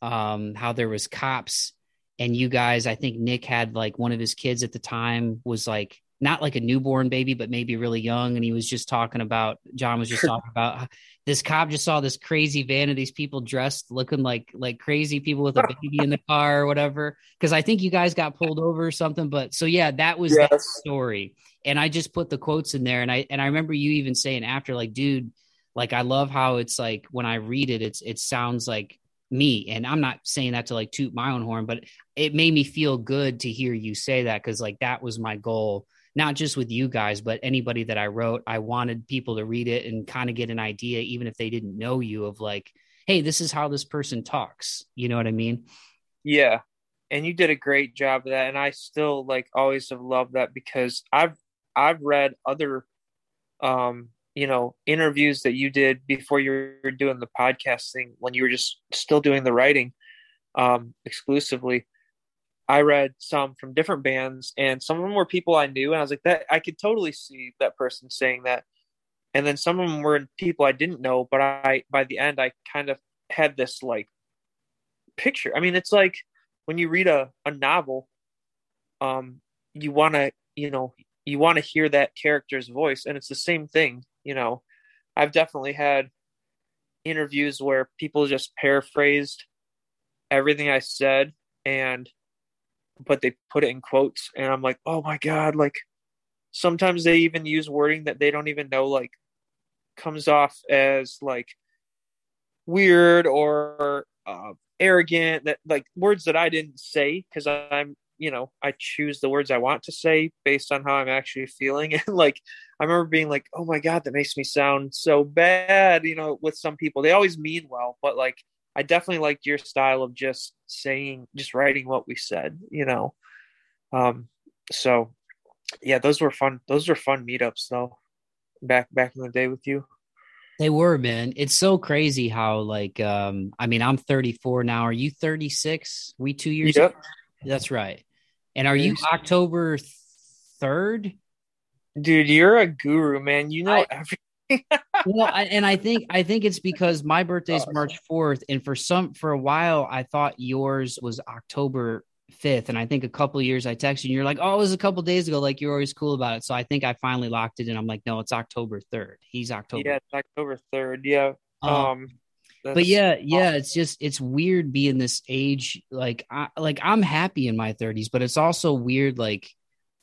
Speaker 1: um how there was cops and you guys i think nick had like one of his kids at the time was like not like a newborn baby but maybe really young. And he was just talking about john was just talking about this cop just saw this crazy van of these people dressed looking like like crazy people with a baby in the car or whatever. Because i think you guys got pulled over or something but so yeah that was that
Speaker 2: Yes.
Speaker 1: story. And i just put the quotes in there and i and i remember you even saying after like dude like i love how it's like when i read it it's it sounds like me. And i'm not saying that to like toot my own horn but it made me feel good to hear you say that because like that was my goal not just with you guys but anybody that i wrote i wanted people to read it and kind of get an idea even if they didn't know you of like hey this is how this person talks you know what i mean
Speaker 2: Yeah. And you did a great job of that. And I still like always have loved that because I've I've read other um, you know, interviews that you did before you were doing the podcast thing when you were just still doing the writing um exclusively. I read some from different bands and some of them were people I knew and I was like that I could totally see that person saying that. And then some of them were people I didn't know, but I by the end I kind of had this like picture. I mean, it's like when you read a, a novel, um, you want to, you know, you want to hear that character's voice. And it's the same thing, you know. I've definitely had interviews where people just paraphrased everything I said and but they put it in quotes and I'm like, "Oh my god, like sometimes they even use wording that they don't even know like comes off as like weird or uh, arrogant that like words that I didn't say because I'm you know I choose the words I want to say based on how I'm actually feeling <laughs> and like I remember being like oh my god that makes me sound so bad you know with some people. They always mean well but like I definitely liked your style of just saying just writing what we said you know um so yeah those were fun those were fun meetups though back back in the day with you
Speaker 1: they were, man. It's so crazy how like um I mean, I'm 34 now. Are you 36? We 2 years
Speaker 2: Yep.
Speaker 1: That's right. And are you October 3rd?
Speaker 2: Dude, you're a guru, man. You know
Speaker 1: I-. well, I, and I think I think it's because my birthday
Speaker 2: is
Speaker 1: March 4th and for some for a while I thought yours was October 5th and I think a couple of years I texted you you're like, "Oh, it was a couple days ago like you're always cool about it." So I think I finally locked it in. I'm like, "No, it's October 3rd. He's October."
Speaker 2: yeah, it's October 3rd. Yeah.
Speaker 1: Um,
Speaker 2: Um,
Speaker 1: but yeah yeah it's just it's weird being this age like i like i'm happy in my 30s but it's also weird like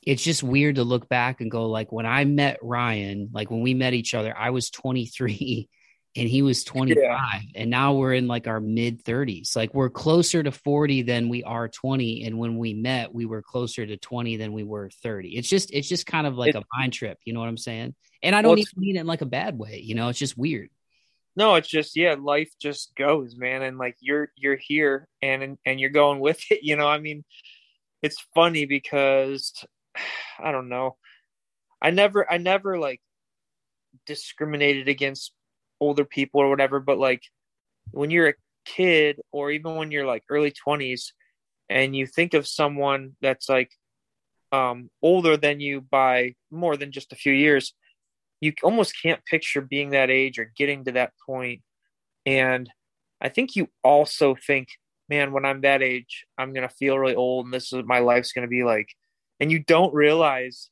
Speaker 1: it's just weird to look back and go like when i met ryan like when we met each other i was 23 <laughs> and he was 25 and now we're in like our mid 30s like we're closer to 40 than we are 20 and when we met we were closer to 20 than we were 30 it's just it's just kind of like
Speaker 2: It-
Speaker 1: a mind trip you know what i'm saying? And i don't
Speaker 2: Well,
Speaker 1: even mean it in like a bad way you know it's just weird.
Speaker 2: No, it's just yeah, life just goes, man, and like you're you're here and, and you're going with it. <laughs> You know, I mean, it's funny because <sighs> I don't know. I never I never like discriminated against older people or whatever, but like when you're a kid or even when you're like early 20s and you think of someone that's like um older than you by more than just a few years, you almost can't picture being that age or getting to that point. And I think you also think, man, when I'm that age, I'm gonna feel really old and this is my life's gonna be like. And you don't realize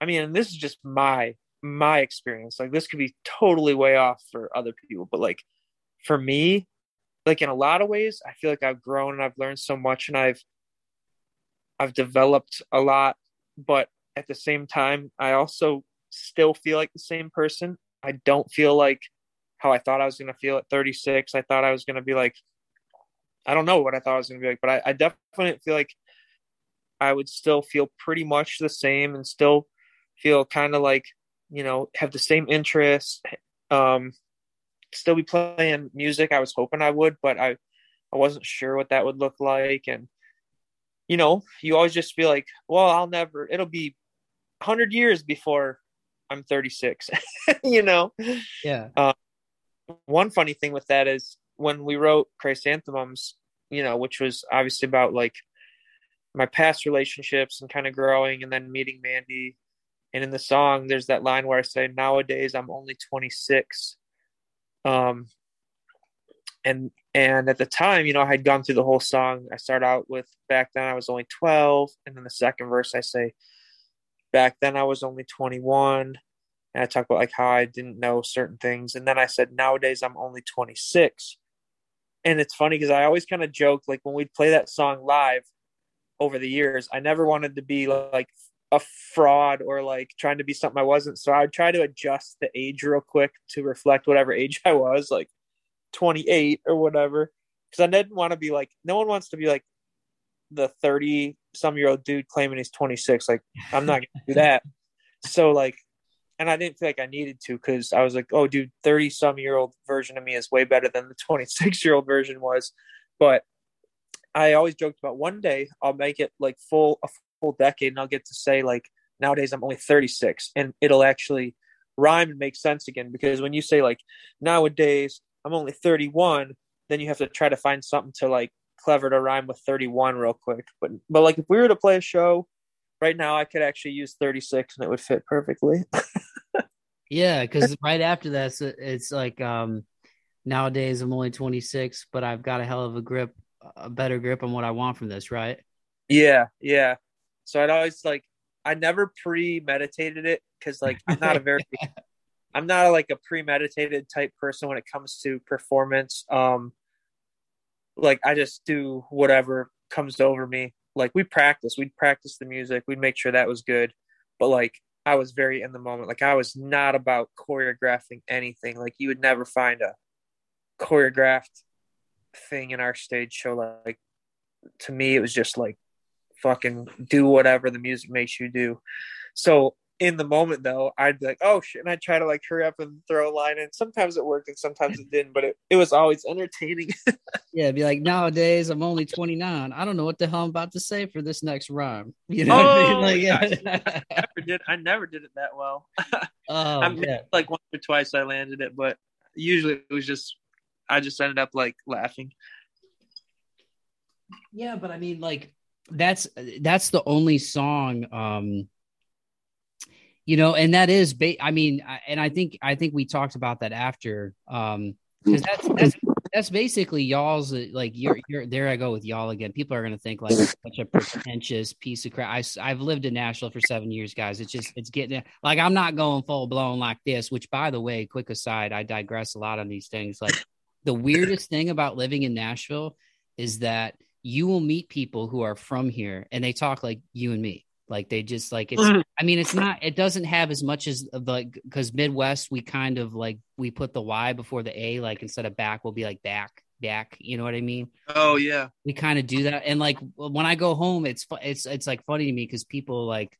Speaker 2: I mean, and this is just my my experience. Like this could be totally way off for other people, but like for me, like in a lot of ways, I feel like I've grown and I've learned so much and I've I've developed a lot, but at the same time, I also still feel like the same person. I don't feel like how I thought I was going to feel at 36. I thought I was going to be like, I don't know what I thought I was going to be like, but I, I definitely feel like I would still feel pretty much the same and still feel kind of like, you know, have the same interests, um, still be playing music. I was hoping I would, but I, I wasn't sure what that would look like. And, you know, you always just feel like, well, I'll never, it'll be 100 years before I'm 36, <laughs> you know?
Speaker 1: yeah
Speaker 2: One funny thing with that is when we wrote Chrysanthemums, you know, which was obviously about like my past relationships and kind of growing and then meeting Mandy. And in the song, there's that line where I say, nowadays I'm only 26. Um, and, and at the time, you know, I had gone through the whole song. I start out with back then I was only 12. And then the second verse, I say, back then I was only 21 and I talk about like how I didn't know certain things. And then I said, nowadays I'm only 26. And it's funny because I always kind of joke like when we'd play that song live over the years, I never wanted to be like a fraud or like trying to be something I wasn't. So I would try to adjust the age real quick to reflect whatever age <laughs> I was, like 28 or whatever. Because I didn't want to be like, no one wants to be like the 30 some year old dude claiming he's 26. Like, I'm not going to do that. So, like, and I didn't feel like I needed to because I was like, oh, dude, 30 some year old version of me is way better than the 26 year old version was. But I always joked about one day I'll make it like full a full decade and I'll get to say like nowadays I'm only 36 and it'll actually rhyme and make sense again because when you say like nowadays I'm only 31 then you have to try to find something to like clever to rhyme with 31 real quick. But but like if we were to play a show right now I could actually use 36 and it would fit perfectly. <laughs>
Speaker 1: Yeah, because right after that, it's, it's like um, nowadays I'm only 26, but I've got a hell of a grip, a better grip on what I want from this, right?
Speaker 2: Yeah, yeah. So I'd always like I never premeditated it because like I'm not a very <laughs> I'm not like a premeditated type person when it comes to performance. Um like I just do whatever comes over me. Like we practice, we'd practice the music, we'd make sure that was good. But like I was very in the moment. Like I was not about choreographing anything. Like you would never find a choreographed thing in our stage show. Like to me, it was just like fucking do whatever the music makes you do. So in the moment though, I'd be like, oh shit, and I'd try to like hurry up and throw a line and Sometimes it worked and sometimes it didn't, but it, it was always entertaining. <laughs>
Speaker 1: yeah, be like, nowadays I'm only 29. I don't know what the hell I'm about to say for this next rhyme. <laughs> You know
Speaker 2: oh, I mean? Oh, like, yeah. <laughs> I never did I never did it that well.
Speaker 1: oh,
Speaker 2: I mean, yeah. like once or twice I landed it, but usually it was just I just ended up like laughing.
Speaker 1: Yeah, but I mean like that's that's the only song um you know and that is ba- i mean and i think i think we talked about that after um because that's that's that's basically y'all's like you're you're there i go with y'all again. People are gonna think like such a pretentious piece of crap. I, i've lived in nashville for seven years guys. It's just it's getting like i'm not going full blown like this which by the way quick aside i digress a lot on these things. Like the weirdest thing about living in nashville is that you will meet people who are from here and they talk like you and me. Like they just like it's mm-hmm. I mean it's not it doesn't have as much as like because Midwest we kind of like we put the Y before the A like instead of back we'll be like back back you know what I mean?
Speaker 2: Oh yeah.
Speaker 1: We kind of do that. And like when I go home it's it's it's like funny to me because people like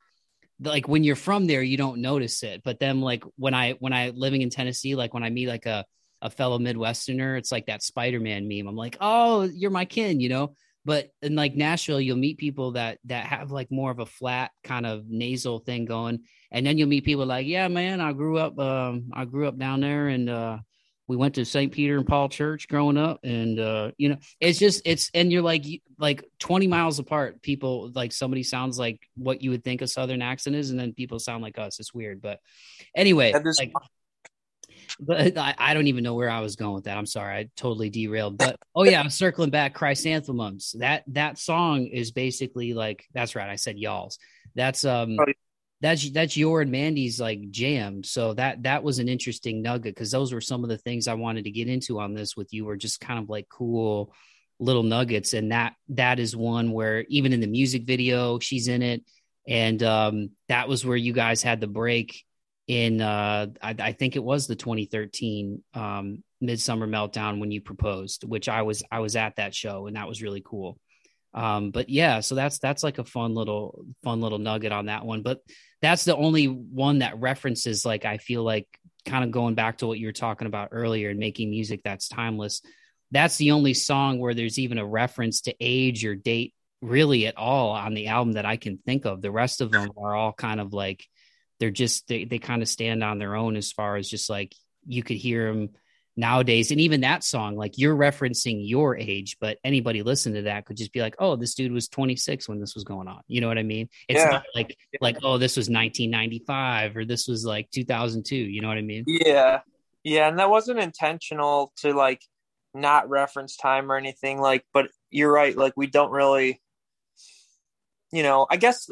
Speaker 1: like when you're from there you don't notice it. But then like when I when I living in Tennessee like when I meet like a a fellow Midwesterner it's like that Spider-Man meme I'm like oh you're my kin you know but in like Nashville, you'll meet people that that have like more of a flat kind of nasal thing going, and then you'll meet people like, yeah, man, I grew up, um, I grew up down there, and uh, we went to St. Peter and Paul Church growing up, and uh, you know, it's just it's and you're like like 20 miles apart. People like somebody sounds like what you would think a Southern accent is, and then people sound like us. It's weird, but anyway, like but I, I, don't even know where I was going with that. I'm sorry, I totally derailed. But oh yeah, I'm circling back. Chrysanthemums. That that song is basically like that's right. I said y'all's. That's um. Oh, that's that's your and Mandy's like jam. So that that was an interesting nugget because those were some of the things I wanted to get into on this with you. Were just kind of like cool little nuggets, and that that is one where even in the music video she's in it, and um, that was where you guys had the break in uh, I, I, think it was the 2013 um, Midsummer Meltdown when you proposed, which I was I was at that show and that was really cool. Um, but yeah, so that's that's like a fun little fun little nugget on that one. But that's the only one that references like I feel like kind of going back to what you were talking about earlier and making music that's timeless. That's the only song where there's even a reference to age or date really at all on the album that I can think of. The rest of them are all kind of like they're just they, they kind of stand on their own as far as just like you could hear them nowadays. And even that song like you're referencing your age but anybody listen to that could just be like oh this dude was 26 when this was going on. You know what i mean? It's yeah. not like like oh this was 1995 or this was like 2002 you know what i mean?
Speaker 2: Yeah. Yeah and that wasn't intentional to like not reference time or anything like but you're right like we don't really you know i guess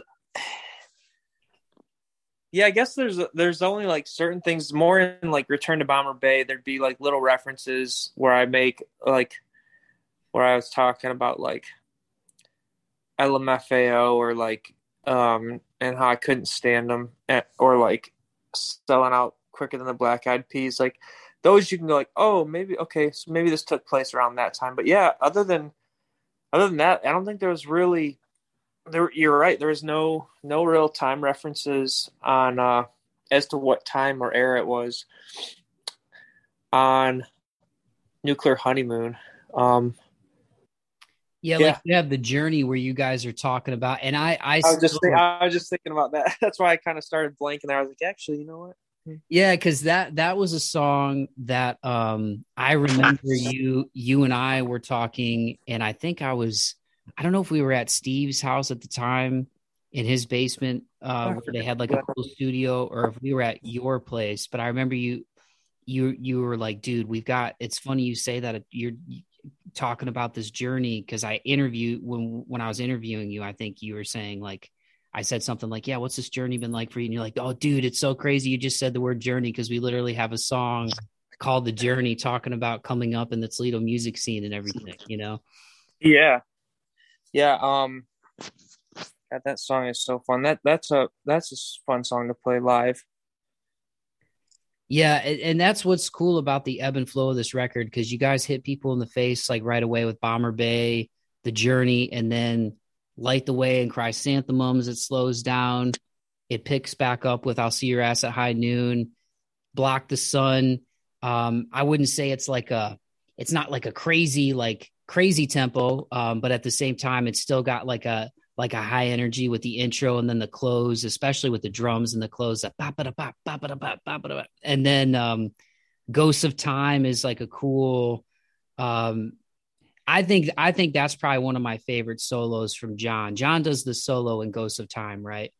Speaker 2: yeah, I guess there's there's only like certain things more in like Return to Bomber Bay. There'd be like little references where I make like where I was talking about like LMFAO or like um and how I couldn't stand them eh, or like selling out quicker than the Black Eyed Peas. Like those, you can go like, oh, maybe okay, so maybe this took place around that time. But yeah, other than other than that, I don't think there was really there you're right there was no no real time references on uh as to what time or era it was on nuclear honeymoon um
Speaker 1: yeah, yeah, like you have the journey where you guys are talking about, and I, I,
Speaker 2: I was just, think, I was just thinking about that. <laughs> That's why I kind of started blanking there. I was like, actually, you know what?
Speaker 1: Yeah, because that that was a song that um I remember <laughs> you you and I were talking, and I think I was I don't know if we were at Steve's house at the time in his basement uh, where they had like a cool studio, or if we were at your place. But I remember you, you, you were like, "Dude, we've got." It's funny you say that you're talking about this journey because I interviewed when when I was interviewing you. I think you were saying like. I said something like, "Yeah, what's this journey been like for you?" And you're like, "Oh, dude, it's so crazy. You just said the word journey because we literally have a song called The Journey talking about coming up in the Toledo music scene and everything, you know?"
Speaker 2: Yeah, yeah um God, that song is so fun. That that's a that's a fun song to play live.
Speaker 1: Yeah, and that's what's cool about the ebb and flow of this record because you guys hit people in the face like right away with Bomber Bay, The Journey, and then Light the Way and Chrysanthemums. It slows down. It picks back up with I'll See Your Ass at High Noon, Block the Sun. Um, I wouldn't say it's like a, it's not like a crazy like crazy tempo, um, but at the same time, it's still got like a like a high energy with the intro and then the close, especially with the drums and the close. And then um, Ghosts of Time is like a cool. Um, I think I think that's probably one of my favorite solos from John. John does the solo in Ghosts of Time, right?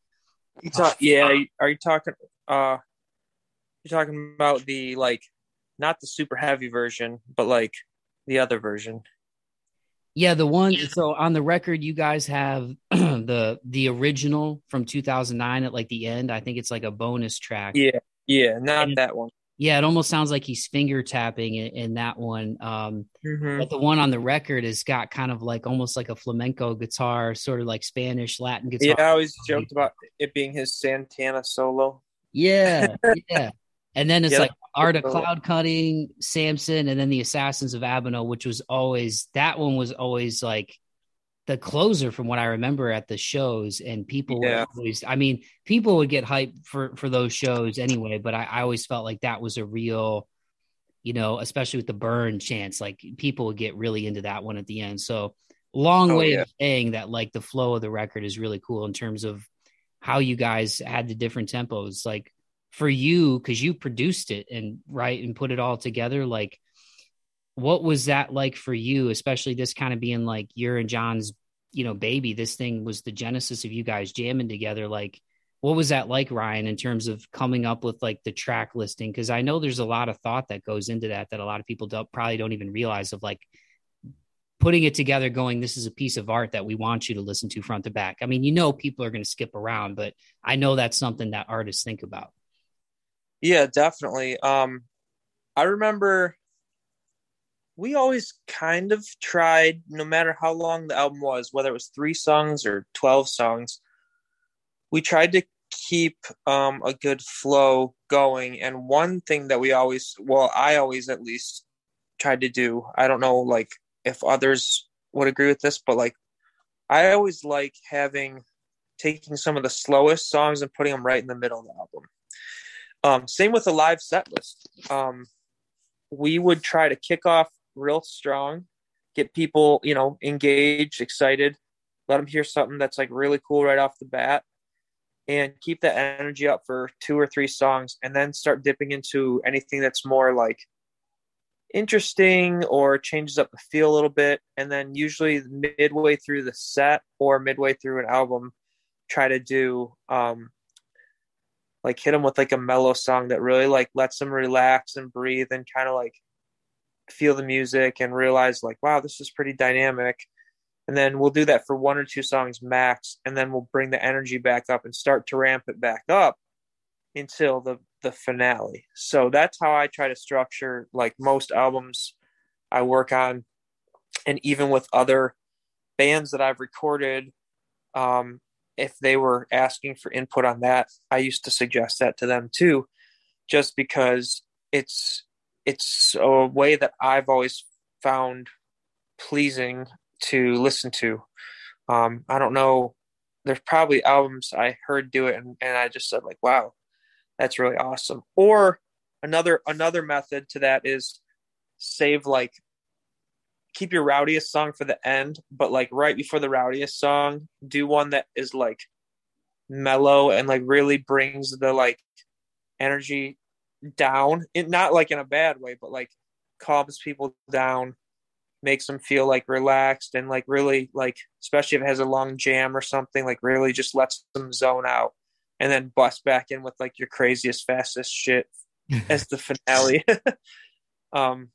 Speaker 2: You talk, yeah. Are you talking? Uh, you're talking about the like, not the super heavy version, but like the other version.
Speaker 1: Yeah, the one. So on the record, you guys have <clears throat> the the original from 2009 at like the end. I think it's like a bonus track.
Speaker 2: Yeah, yeah, not and that one.
Speaker 1: Yeah, it almost sounds like he's finger tapping in, in that one. Um, mm-hmm. But the one on the record has got kind of like almost like a flamenco guitar, sort of like Spanish Latin guitar.
Speaker 2: Yeah, I always joked about it being his Santana solo.
Speaker 1: Yeah, yeah. And then it's yeah, like Art of Cloud Cutting, Samson, and then the Assassins of Abino, which was always that one was always like the closer from what I remember at the shows. And people yeah. always, I mean, people would get hyped for for those shows anyway, but I, I always felt like that was a real, you know, especially with the burn chance, like people would get really into that one at the end. So long oh, way yeah. of saying that like the flow of the record is really cool in terms of how you guys had the different tempos. Like for you because you produced it and right and put it all together like what was that like for you especially this kind of being like your and john's you know baby this thing was the genesis of you guys jamming together like what was that like ryan in terms of coming up with like the track listing? Because i know there's a lot of thought that goes into that that a lot of people don't probably don't even realize of like putting it together going this is a piece of art that we want you to listen to front to back. I mean you know people are going to skip around but i know that's something that artists think about
Speaker 2: yeah, definitely. Um, I remember we always kind of tried, no matter how long the album was, whether it was three songs or 12 songs, we tried to keep um, a good flow going. And one thing that we always, well, I always at least tried to do, I don't know, like if others would agree with this, but like I always like having taking some of the slowest songs and putting them right in the middle of the album. Um, same with the live set list. Um, we would try to kick off real strong, get people, you know, engaged, excited, let them hear something that's like really cool right off the bat, and keep that energy up for two or three songs, and then start dipping into anything that's more like interesting or changes up the feel a little bit. And then usually midway through the set or midway through an album, try to do um, like hit them with like a mellow song that really like lets them relax and breathe and kind of like feel the music and realize like wow this is pretty dynamic. And then we'll do that for one or two songs max and then we'll bring the energy back up and start to ramp it back up until the the finale. So that's how i try to structure like most albums i work on. And even with other bands that i've recorded um, if they were asking for input on that, I used to suggest that to them too, just because it's it's a way that I've always found pleasing to listen to. Um, I don't know. There's probably albums I heard do it, and, and I just said like, "Wow, that's really awesome." Or another another method to that is save like keep your rowdiest song for the end, but like right before the rowdiest song, do one that is like mellow and like really brings the like energy down. It not like in a bad way, but like calms people down, makes them feel like relaxed and like really like especially if it has a long jam or something, like really just lets them zone out and then bust back in with like your craziest, fastest shit <laughs> as the finale. <laughs> um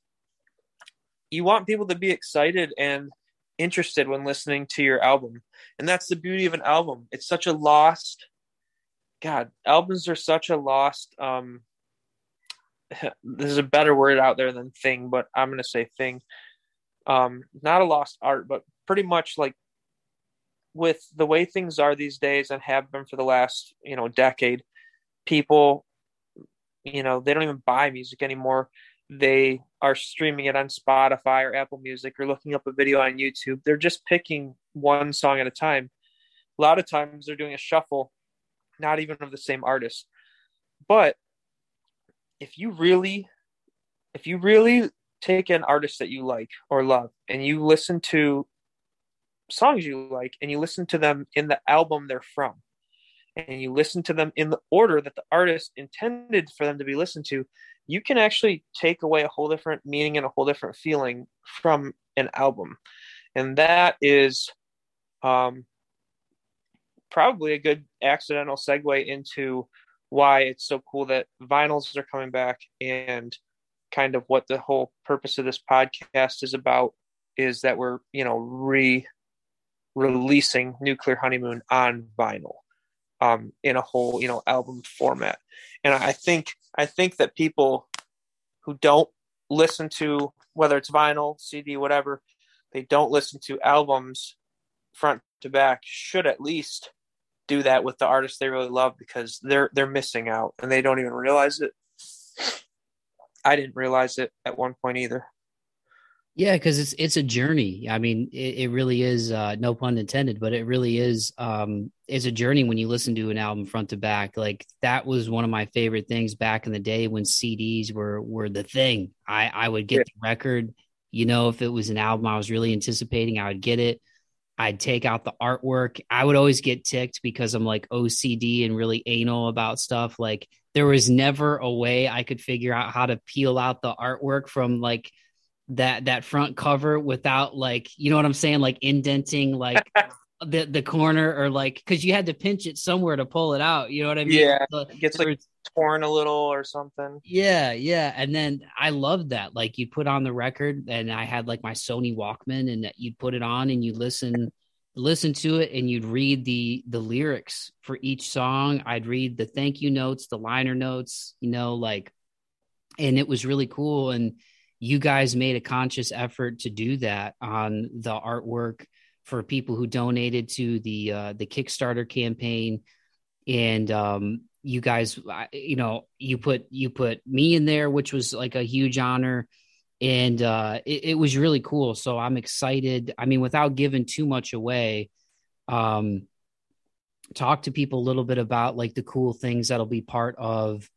Speaker 2: you want people to be excited and interested when listening to your album. And that's the beauty of an album. It's such a lost God, albums are such a lost um <laughs> there's a better word out there than thing, but I'm going to say thing. Um not a lost art, but pretty much like with the way things are these days and have been for the last you know decade people you know they don't even buy music anymore they are streaming it on spotify or apple music or looking up a video on youtube. They're just picking one song at a time. A lot of times they're doing a shuffle not even of the same artist. But if you really if you really take an artist that you like or love and you listen to songs you like and you listen to them in the album they're from and you listen to them in the order that the artist intended for them to be listened to you can actually take away a whole different meaning and a whole different feeling from an album. And that is um, probably a good accidental segue into why it's so cool that vinyls are coming back and kind of what the whole purpose of this podcast is about is that we're you know re releasing nuclear honeymoon on vinyl um, in a whole you know album format and i think i think that people who don't listen to whether it's vinyl cd whatever they don't listen to albums front to back should at least do that with the artists they really love because they're they're missing out and they don't even realize it I didn't realize it at one point either.
Speaker 1: Yeah, because it's it's a journey. I mean, it, it really is. Uh, no pun intended, but it really is. Um, it's a journey when you listen to an album front to back. Like that was one of my favorite things back in the day when CDs were were the thing. I I would get yeah. the record. You know, if it was an album I was really anticipating, I would get it. I'd take out the artwork. I would always get ticked because I'm like OCD and really anal about stuff. Like there was never a way I could figure out how to peel out the artwork from like that that front cover without like you know what I'm saying like indenting like <laughs> the the corner or like because you had to pinch it somewhere to pull it out. You know what I mean?
Speaker 2: Yeah, so it gets like was, torn a little or something.
Speaker 1: Yeah, yeah. And then I loved that. Like you put on the record, and I had like my Sony Walkman, and you'd put it on and you listen listen to it and you'd read the the lyrics for each song i'd read the thank you notes the liner notes you know like and it was really cool and you guys made a conscious effort to do that on the artwork for people who donated to the uh, the kickstarter campaign and um you guys you know you put you put me in there which was like a huge honor and uh, it, it, was really cool. So I'm excited. I mean, without giving too much away, um, talk to people a little bit about like the cool things that'll be part of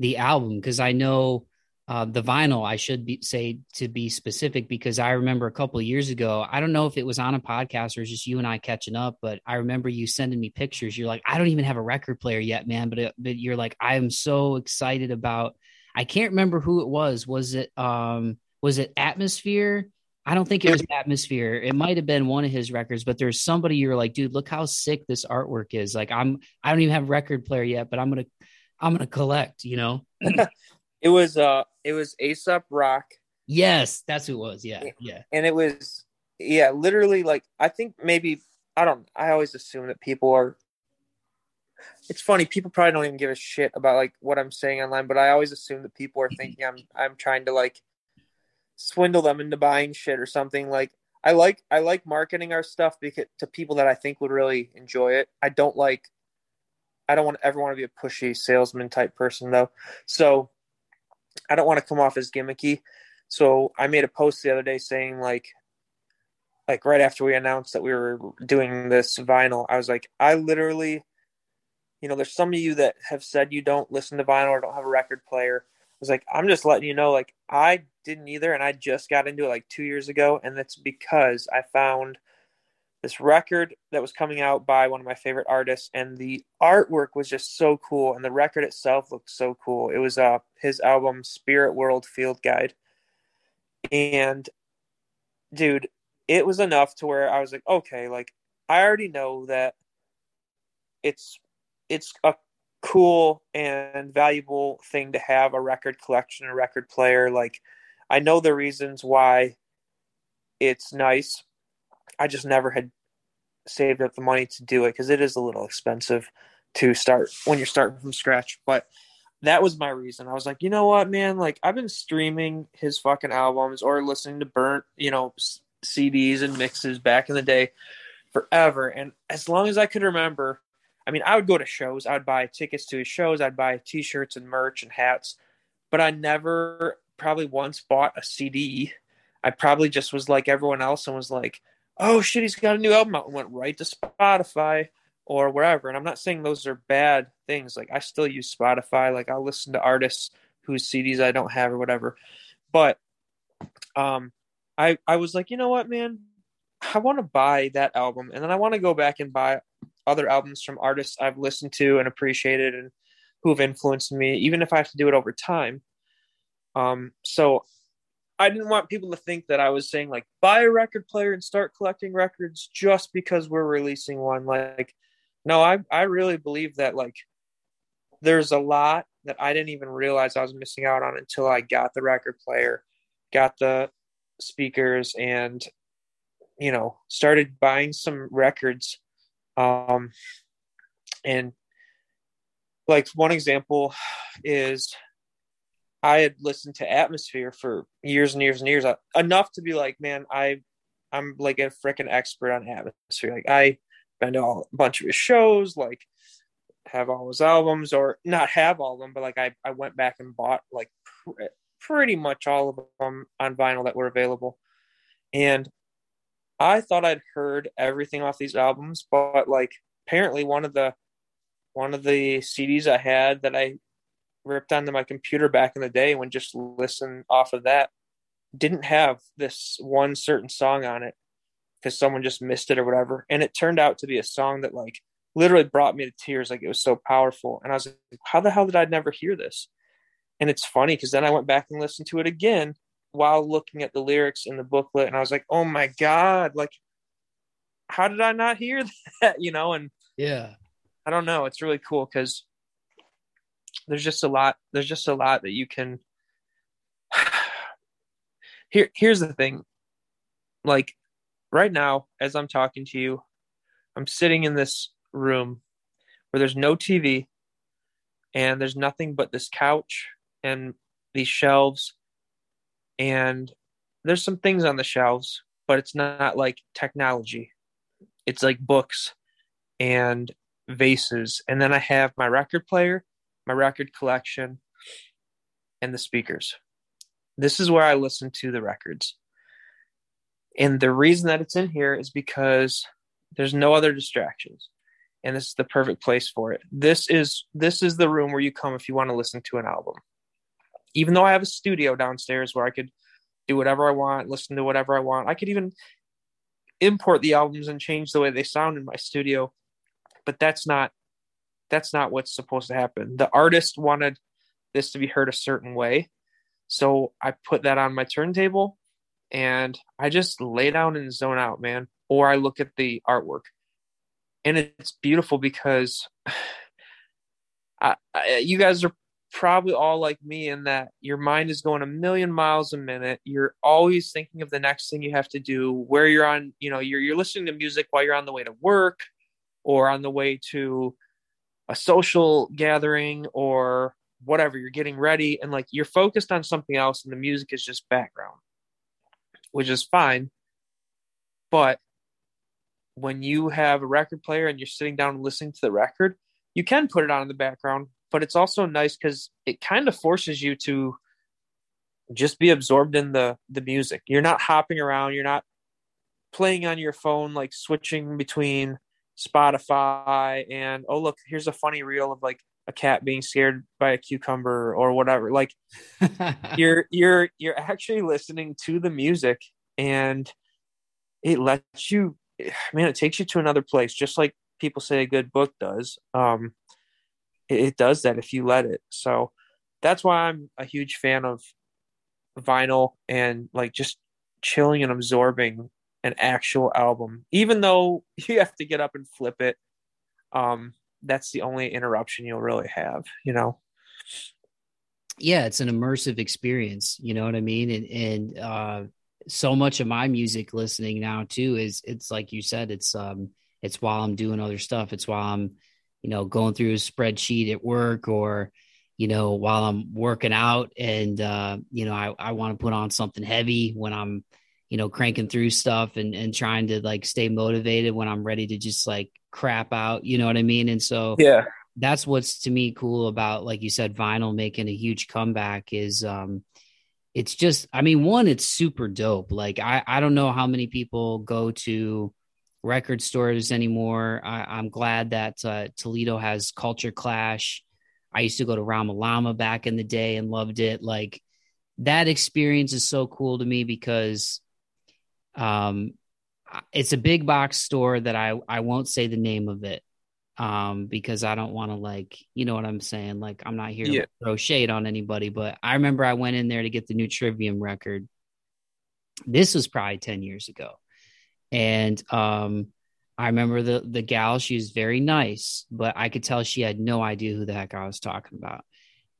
Speaker 1: the album because I know uh, the vinyl. I should be, say to be specific because I remember a couple years ago. I don't know if it was on a podcast or just you and I catching up, but I remember you sending me pictures. You're like, I don't even have a record player yet, man. But it, but you're like, I am so excited about I can't remember who it was. Was it um was it Atmosphere? I don't think it was Atmosphere. It might have been one of his records, but there's somebody you're like, dude, look how sick this artwork is. Like I'm I don't even have record player yet, but I'm gonna I'm gonna collect, you know. <laughs>
Speaker 2: it was uh it was Aesop Rock.
Speaker 1: Yes, that's who it was. Yeah. Yeah.
Speaker 2: And it was yeah, literally like I think maybe I don't I always assume that people are it's funny people probably don't even give a shit about like what i'm saying online but i always assume that people are thinking i'm i'm trying to like swindle them into buying shit or something like i like i like marketing our stuff because to people that i think would really enjoy it i don't like i don't want ever want to be a pushy salesman type person though so i don't want to come off as gimmicky so i made a post the other day saying like like right after we announced that we were doing this vinyl i was like i literally you know, there's some of you that have said you don't listen to vinyl or don't have a record player. I was like, I'm just letting you know, like, I didn't either, and I just got into it like two years ago, and that's because I found this record that was coming out by one of my favorite artists, and the artwork was just so cool, and the record itself looked so cool. It was uh his album Spirit World Field Guide, and dude, it was enough to where I was like, okay, like I already know that it's it's a cool and valuable thing to have a record collection, a record player. Like, I know the reasons why it's nice. I just never had saved up the money to do it because it is a little expensive to start when you're starting from scratch. But that was my reason. I was like, you know what, man? Like, I've been streaming his fucking albums or listening to burnt, you know, CDs and mixes back in the day forever. And as long as I could remember, I mean, I would go to shows. I'd buy tickets to his shows. I'd buy T-shirts and merch and hats, but I never probably once bought a CD. I probably just was like everyone else and was like, "Oh shit, he's got a new album out," and went right to Spotify or wherever. And I'm not saying those are bad things. Like I still use Spotify. Like I'll listen to artists whose CDs I don't have or whatever. But um, I I was like, you know what, man, I want to buy that album, and then I want to go back and buy other albums from artists I've listened to and appreciated and who have influenced me, even if I have to do it over time. Um, so I didn't want people to think that I was saying like buy a record player and start collecting records just because we're releasing one. Like, no, I I really believe that like there's a lot that I didn't even realize I was missing out on until I got the record player, got the speakers, and you know started buying some records um and like one example is i had listened to atmosphere for years and years and years uh, enough to be like man i i'm like a freaking expert on atmosphere. Like i been to all, a bunch of his shows like have all his albums or not have all of them but like i, I went back and bought like pr- pretty much all of them on vinyl that were available. And I thought I'd heard everything off these albums, but like apparently one of the one of the CDs I had that I ripped onto my computer back in the day when just listen off of that didn't have this one certain song on it because someone just missed it or whatever. And it turned out to be a song that like literally brought me to tears. Like it was so powerful. And I was like, how the hell did I never hear this? And it's funny because then I went back and listened to it again while looking at the lyrics in the booklet and I was like, "Oh my god, like how did I not hear <laughs> that?" you know, and
Speaker 1: yeah.
Speaker 2: I don't know, it's really cool cuz there's just a lot there's just a lot that you can <sighs> Here here's the thing. Like right now as I'm talking to you, I'm sitting in this room where there's no TV and there's nothing but this couch and these shelves and there's some things on the shelves, but it's not like technology. It's like books and vases. And then I have my record player, my record collection, and the speakers. This is where I listen to the records. And the reason that it's in here is because there's no other distractions. And this is the perfect place for it. This is this is the room where you come if you want to listen to an album even though I have a studio downstairs where I could do whatever I want, listen to whatever I want, I could even import the albums and change the way they sound in my studio. But that's not that's not what's supposed to happen. The artist wanted this to be heard a certain way. So I put that on my turntable and I just lay down and zone out, man. Or I look at the artwork. And it's beautiful because <sighs> I, I, you guys are probably all like me in that your mind is going a million miles a minute. You're always thinking of the next thing you have to do, where you're on, you know, you're you're listening to music while you're on the way to work or on the way to a social gathering or whatever, you're getting ready and like you're focused on something else and the music is just background, which is fine. But when you have a record player and you're sitting down and listening to the record, you can put it on in the background but it's also nice because it kind of forces you to just be absorbed in the the music. You're not hopping around. You're not playing on your phone, like switching between Spotify and oh look, here's a funny reel of like a cat being scared by a cucumber or whatever. Like <laughs> you're you're you're actually listening to the music and it lets you man, it takes you to another place, just like people say a good book does. Um it, it does that if you let it. So that's why I'm a huge fan of vinyl and like just chilling and absorbing an actual album. Even though <laughs> you have to get up and flip it um that's the only interruption you'll really have you know?
Speaker 1: Yeah it's an immersive experience you know what i mean? And and uh so much of my music listening now too is it's like you said it's um it's while i'm doing other stuff. It's while i'm you know, going through a spreadsheet at work or, you know, while I'm working out and, uh, you know, I, I want to put on something heavy when I'm, you know, cranking through stuff and and trying to like stay motivated when I'm ready to just like crap out, you know what I mean? And so
Speaker 2: yeah,
Speaker 1: that's what's to me cool about like you said vinyl making a huge comeback is um it's just i mean one it's super dope. Like i i don't know how many people go to record stores anymore. I, am glad that uh, toledo has culture clash. I used to go to ramalama back in the day and loved it. Like that experience is so cool to me because um it's a big box store that i i won't say the name of it um, because I don't want to like, you know what I'm saying? Like, I'm not here to throw shade on anybody, but I remember I went in there to get the new Trivium record. This was probably 10 years ago. And um, I remember the the gal, she was very nice, but I could tell she had no idea who the heck I was talking about.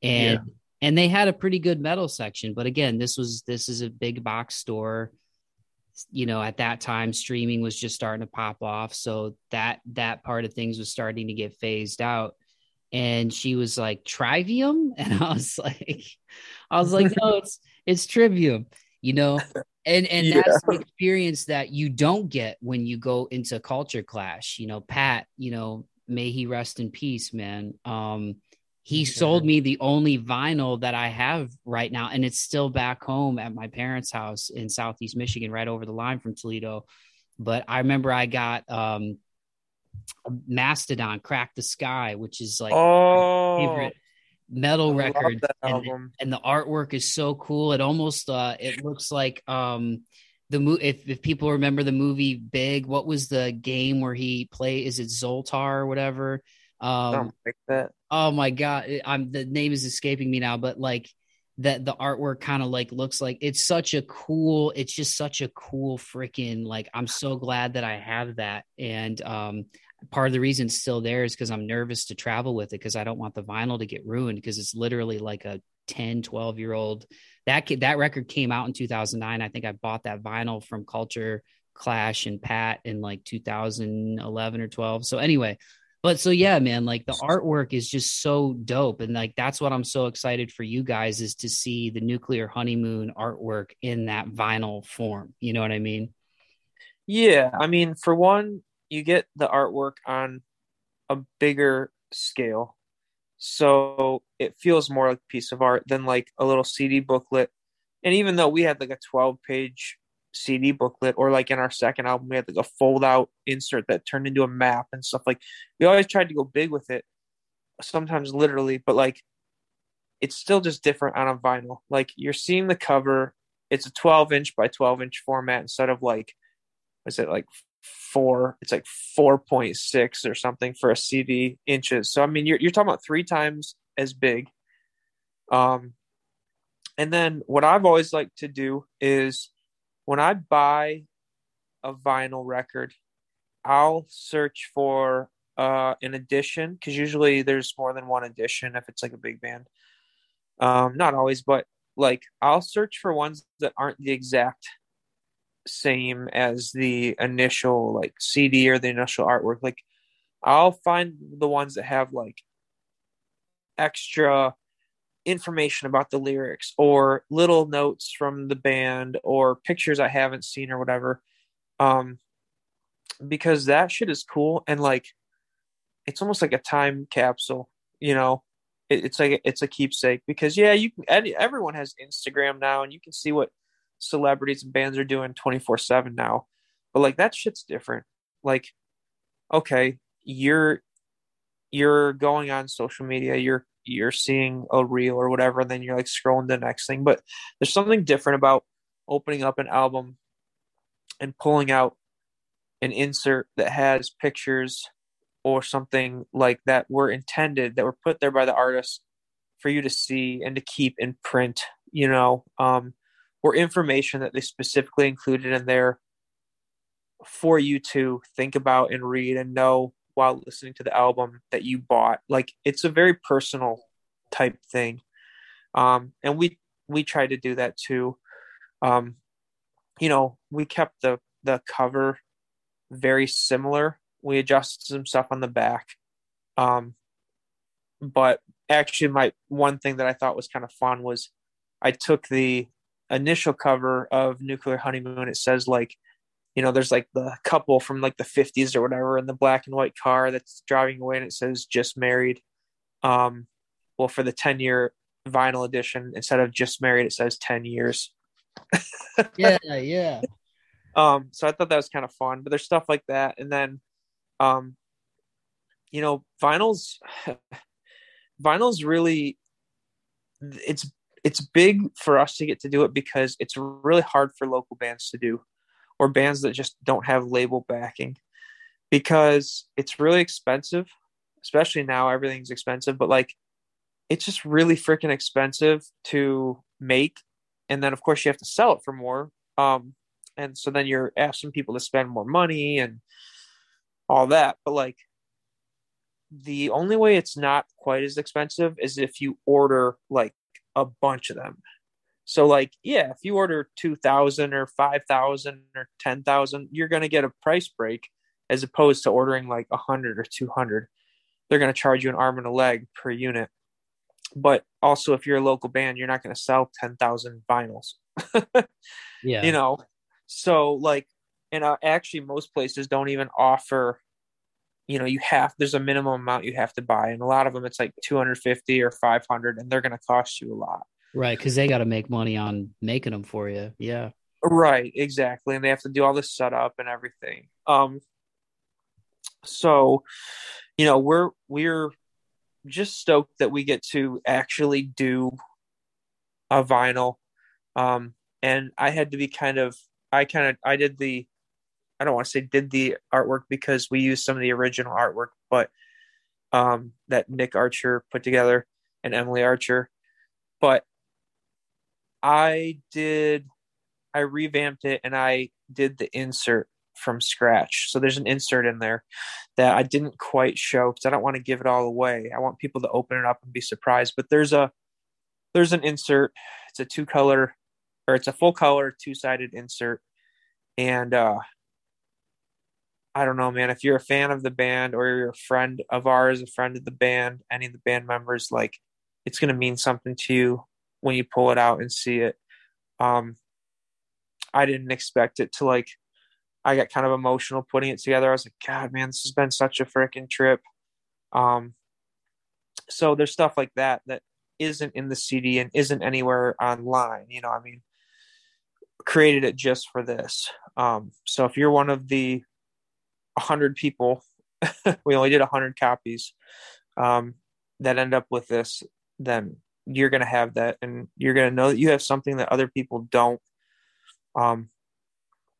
Speaker 1: And yeah. and they had a pretty good metal section, but again, this was this is a big box store you know at that time streaming was just starting to pop off. So that that part of things was starting to get phased out. And she was like trivium? <laughs> And i was like i was like no it's it's trivium you know? And and yeah. that's the experience that you don't get when you go into culture clash you know? Pat you know may he rest in peace man. Um he sold me the only vinyl that I have right now, and it's still back home at my parents' house in Southeast Michigan, right over the line from Toledo. But I remember I got um, Mastodon, "Crack the Skye," which is like
Speaker 2: oh,
Speaker 1: favorite metal record, and, and, the artwork is so cool. It almost uh, it looks like um, the movie. If if people remember the movie Big, what was the game where he play? Is it Zoltar or whatever? Um, like that. Oh my god, I'm the name is escaping me now, but like that the artwork kind of like looks like it's such a cool it's just such a cool freaking like i'm so glad that i have that. And um part of the reason it's still there is because i'm nervous to travel with it because i don't want the vinyl to get ruined because it's literally like a 10 12 year old that that record came out in 2009 i think i bought that vinyl from culture clash and pat in like 2011 or 12 so anyway but so yeah man like the artwork is just so dope and like that's what i'm so excited for you guys is to see the nuclear honeymoon artwork in that vinyl form you know what i mean?
Speaker 2: Yeah i mean for one you get the artwork on a bigger scale so it feels more like a piece of art than like a little cd booklet and even though we had like a 12 page CD booklet, or like in our second album, we had like a fold out insert that turned into a map and stuff. Like we always tried to go big with it, sometimes literally, but like it's still just different on a vinyl. Like you're seeing the cover, it's a 12 inch by 12 inch format instead of like, is it like four? It's like 4.6 or something for a CD inches. So I mean, you're you're talking about three times as big. Um, and then what I've always liked to do is when I buy a vinyl record, I'll search for uh, an edition because usually there's more than one edition if it's like a big band. Um, not always, but like I'll search for ones that aren't the exact same as the initial like CD or the initial artwork. Like I'll find the ones that have like extra information about the lyrics or little notes from the band or pictures I haven't seen or whatever. Um, because that shit is cool and like it's almost like a time capsule, you know. It, it's like it's a keepsake because yeah, you can. Everyone has Instagram now, and you can see what celebrities and bands are doing twenty four seven now. But like that shit's different. Like, okay, you're you're going on social media, you're you're seeing a reel or whatever, and then you're like scrolling the next thing. But there's something different about opening up an album and pulling out an insert that has pictures or something like that were intended that were put there by the artist for you to see and to keep in print, you know, um, or information that they specifically included in there for you to think about and read and know while listening to the album that you bought. Like it's a very personal type thing. Um, and we we tried to do that too. Um, you know, we kept the the cover very similar. We adjusted some stuff on the back. Um, but actually my one thing that I thought was kind of fun was I took the initial cover of Nuclear Honeymoon, it says like, you know, there's like the couple from like the 50s or whatever in the black and white car that's driving away, and it says just married. Um, well, for the 10 year vinyl edition, instead of just married, it says 10 years. <laughs>
Speaker 1: yeah, yeah.
Speaker 2: Um, so I thought that was kind of fun, but there's stuff like that, and then, um, you know, vinyls, <sighs> vinyls really, it's it's big for us to get to do it because it's really hard for local bands to do, or bands that just don't have label backing, because it's really expensive, especially now everything's expensive, but like, it's just really freaking expensive to make, and then of course you have to sell it for more. Um, and so then you're asking people to spend more money and all that. But like the only way it's not quite as expensive is if you order like a bunch of them so like yeah if you order 2000 or 5000 or 10000 you're going to get a price break as opposed to ordering like 100 or 200 they're going to charge you an arm and a leg per unit but also if you're a local band you're not going to sell 10,000 vinyls <laughs>
Speaker 1: yeah
Speaker 2: you know so like, and uh, actually, most places don't even offer. You know, you have there's a minimum amount you have to buy, and a lot of them it's like 250 or 500, and they're going to cost you a lot.
Speaker 1: Right, because they got to make money on making them for you. Yeah.
Speaker 2: Right, exactly, and they have to do all this setup and everything. Um. So, you know, we're we're just stoked that we get to actually do a vinyl. Um, and I had to be kind of I kind of I did the I don't want to say did the artwork because we used some of the original artwork, but um, that Nick Archer put together and Emily Archer. But I did I revamped it and I did the insert from scratch. So there's an insert in there that I didn't quite show because I don't want to give it all away. I want people to open it up and be surprised. But there's a there's an insert. It's a two color or it's a full color two sided insert. And uh, I don't know, man. If you're a fan of the band or you're a friend of ours, a friend of the band, any of the band members, like it's going to mean something to you when you pull it out and see it. Um, I didn't expect it to like. I got kind of emotional putting it together. I was like, God, man, this has been such a freaking trip. Um, so there's stuff like that that isn't in the CD and isn't anywhere online. You know, I mean, created it just for this. Um, so if you're one of the 100 people, <laughs> we only did 100 copies um, that end up with this, then you're going to have that and you're going to know that you have something that other people don't. Um,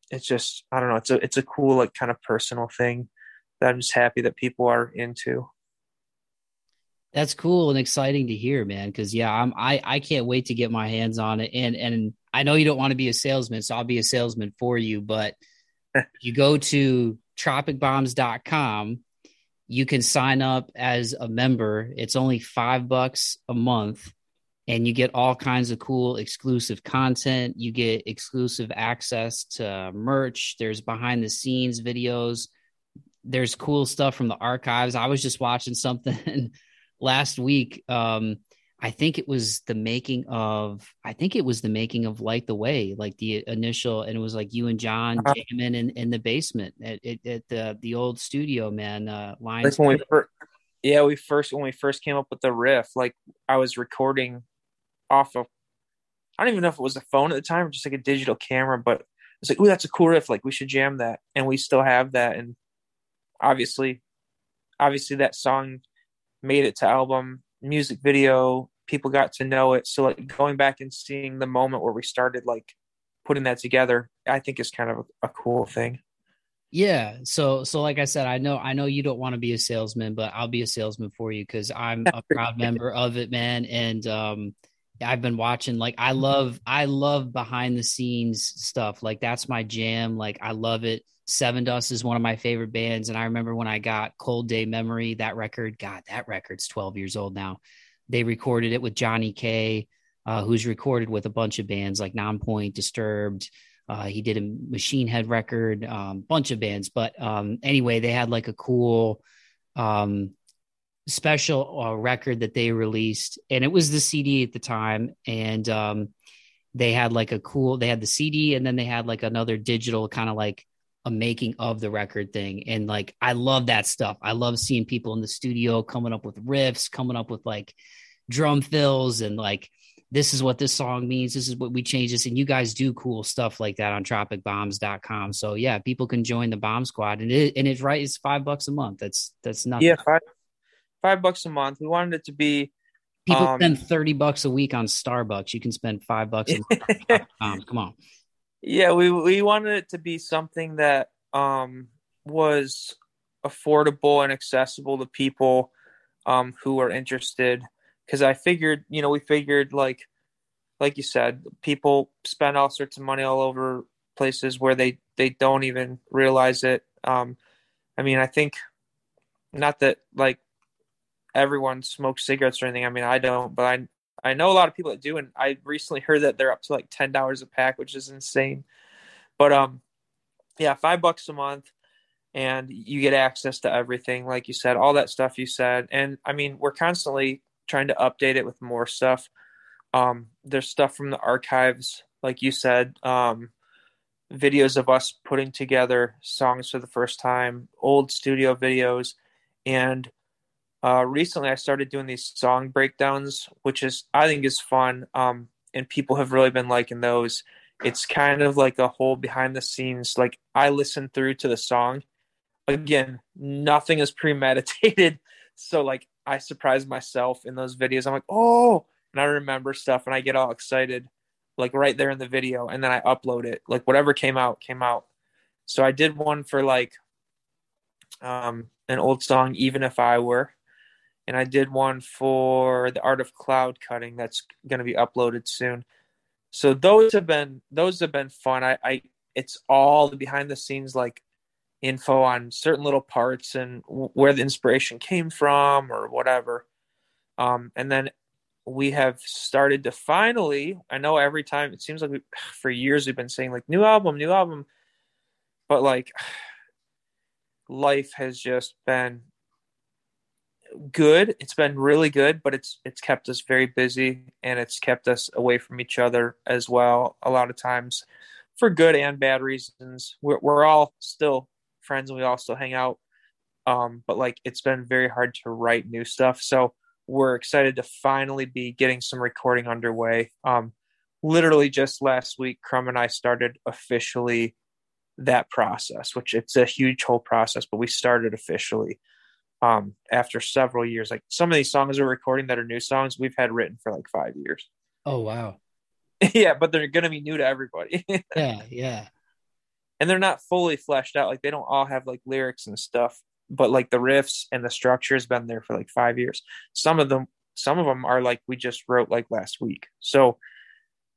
Speaker 2: it's just, I don't know, it's a, it's a cool, like kind of personal thing that I'm just happy that people are into.
Speaker 1: That's cool and exciting to hear, man. Cause yeah, I'm, I, I can't wait to get my hands on it. And, and I know you don't want to be a salesman, so I'll be a salesman for you. But <laughs> you go to tropicbombs.com, you can sign up as a member. It's only five bucks a month, and you get all kinds of cool exclusive content. You get exclusive access to merch. There's behind the scenes videos. There's cool stuff from the archives. I was just watching <laughs> something last week. Um, I think it was the making of I think it was the making of Light the Way, like the initial, and it was like you and John uh, jamming in, in the basement at, at, at the the old studio, man. Uh, lines.
Speaker 2: When we first, yeah, we first when we first came up with the riff, like I was recording off of I don't even know if it was a phone at the time or just like a digital camera, but it's like, oh, that's a cool riff. Like we should jam that, and we still have that. And obviously, obviously that song made it to album music video people got to know it. So like going back and seeing the moment where we started like putting that together i think is kind of a, a cool thing.
Speaker 1: Yeah. So so like i said i know i know you don't want to be a salesman but i'll be a salesman for you because i'm a <laughs> proud member of it man. And um i've been watching like i love i love behind the scenes stuff like that's my jam like i love it Sevendust is one of my favorite bands and i remember when i got cold day memory that record god that record's 12 years old now they recorded it with Johnny K, uh, who's recorded with a bunch of bands like Nonpoint, Disturbed. Uh, he did a Machine Head record, um, bunch of bands. But um, anyway, they had like a cool um, special uh, record that they released, and it was the CD at the time. And um, they had like a cool they had the CD and then they had like another digital kind of like a making of the record thing. And like I love that stuff. I love seeing people in the studio coming up with riffs, coming up with like drum fills and like this is what this song means. This is what we change this. And you guys do cool stuff like that on tropicbombs.com. So yeah, people can join the bomb squad and it, and it's right. It's five bucks a month. That's, that's nothing.
Speaker 2: Yeah. Five, five bucks a month. We wanted it to be,
Speaker 1: people um, spend 30 bucks a week on Starbucks. You can spend five bucks. um, <laughs> come on.
Speaker 2: Yeah. We, we wanted it to be something that, um, was affordable and accessible to people, um, who are interested because I figured, you know, we figured like, like you said, people spend all sorts of money all over places where they they don't even realize it. Um, I mean, I think not that like everyone smokes cigarettes or anything. I mean, I don't, but I I know a lot of people that do, and I recently heard that they're up to like ten dollars a pack, which is insane. But um, yeah, five bucks a month, and you get access to everything, like you said, all that stuff you said. And I mean, we're constantly trying to update it with more stuff. Um, there's stuff from the archives, like you said, um, videos of us putting together songs for the first time, old studio videos, and uh, recently I started doing these song breakdowns, which is I think is fun, um, and people have really been liking those. It's kind of like a whole behind the scenes. Like I listen through to the song. Again, nothing is <laughs> premeditated, so like I surprise myself in those videos. I'm like, oh, and I remember stuff and I get all excited, like right there in the video, and then I upload it. Like whatever came out, came out. So I did one for like um, an old song, Even If I Were. And I did one for the art of cloud cutting that's going to be uploaded soon. So those have been those have been fun. I, I it's all the behind the scenes like info on certain little parts and where the inspiration came from or whatever. Um, and then we have started to finally, I know every time it seems like we, for years we've been saying like new album, new album, but like <sighs> life has just been good. It's been really good, but it's it's kept us very busy and it's kept us away from each other as well. A lot of times, for good and bad reasons. We're we're all still friends and we all still hang out. Um, but like it's been very hard to write new stuff. So we're excited to finally be getting some recording underway. Um, literally just last week, Crumb and I started officially that process, which it's a huge whole process, but we started officially um, after several years. Like some of these songs we're recording that are new songs we've had written for like five years. <laughs>
Speaker 1: Oh wow.
Speaker 2: yeah, but they're gonna be new to everybody. <laughs>
Speaker 1: yeah, yeah
Speaker 2: and they're not fully fleshed out. Like they don't all have like lyrics and stuff, but like the riffs and the structure has been there for like five years. Some of them, some of them are like we just wrote like last week. So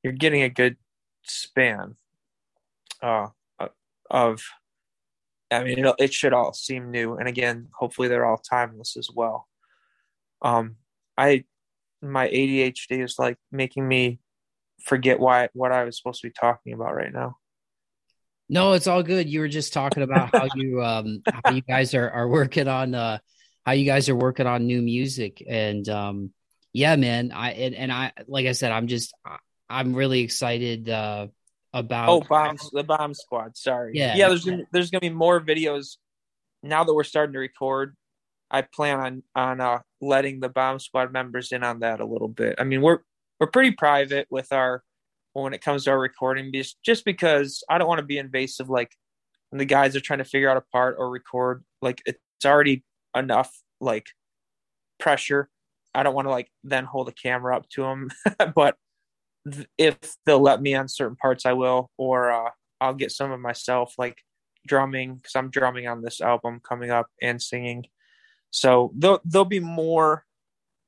Speaker 2: you're getting a good span uh, of. I mean, it, it should all seem new, and again, hopefully they're all timeless as well. Um, I my ADHD is like making me forget why what I was supposed to be talking about right now.
Speaker 1: No, it's all good. You were just talking about how you <laughs> um how you guys are are working on uh how you guys are working on new music and um yeah, man. I and, and I like I said, I'm just I'm really excited uh about
Speaker 2: Oh, bomb the bomb squad. Sorry. Yeah. Yeah, there's gonna, there's to be more videos now that we're starting to record. I plan on on uh letting the bomb squad members in on that a little bit. I mean, we're we're pretty private with our when it comes to our recording just just because I don't want to be invasive like when the guys are trying to figure out a part or record like it's already enough like pressure I don't want to like then hold the camera up to them <laughs> but if they'll let me on certain parts I will or uh, I'll get some of myself like drumming because I'm drumming on this album coming up and singing so there'll, there'll be more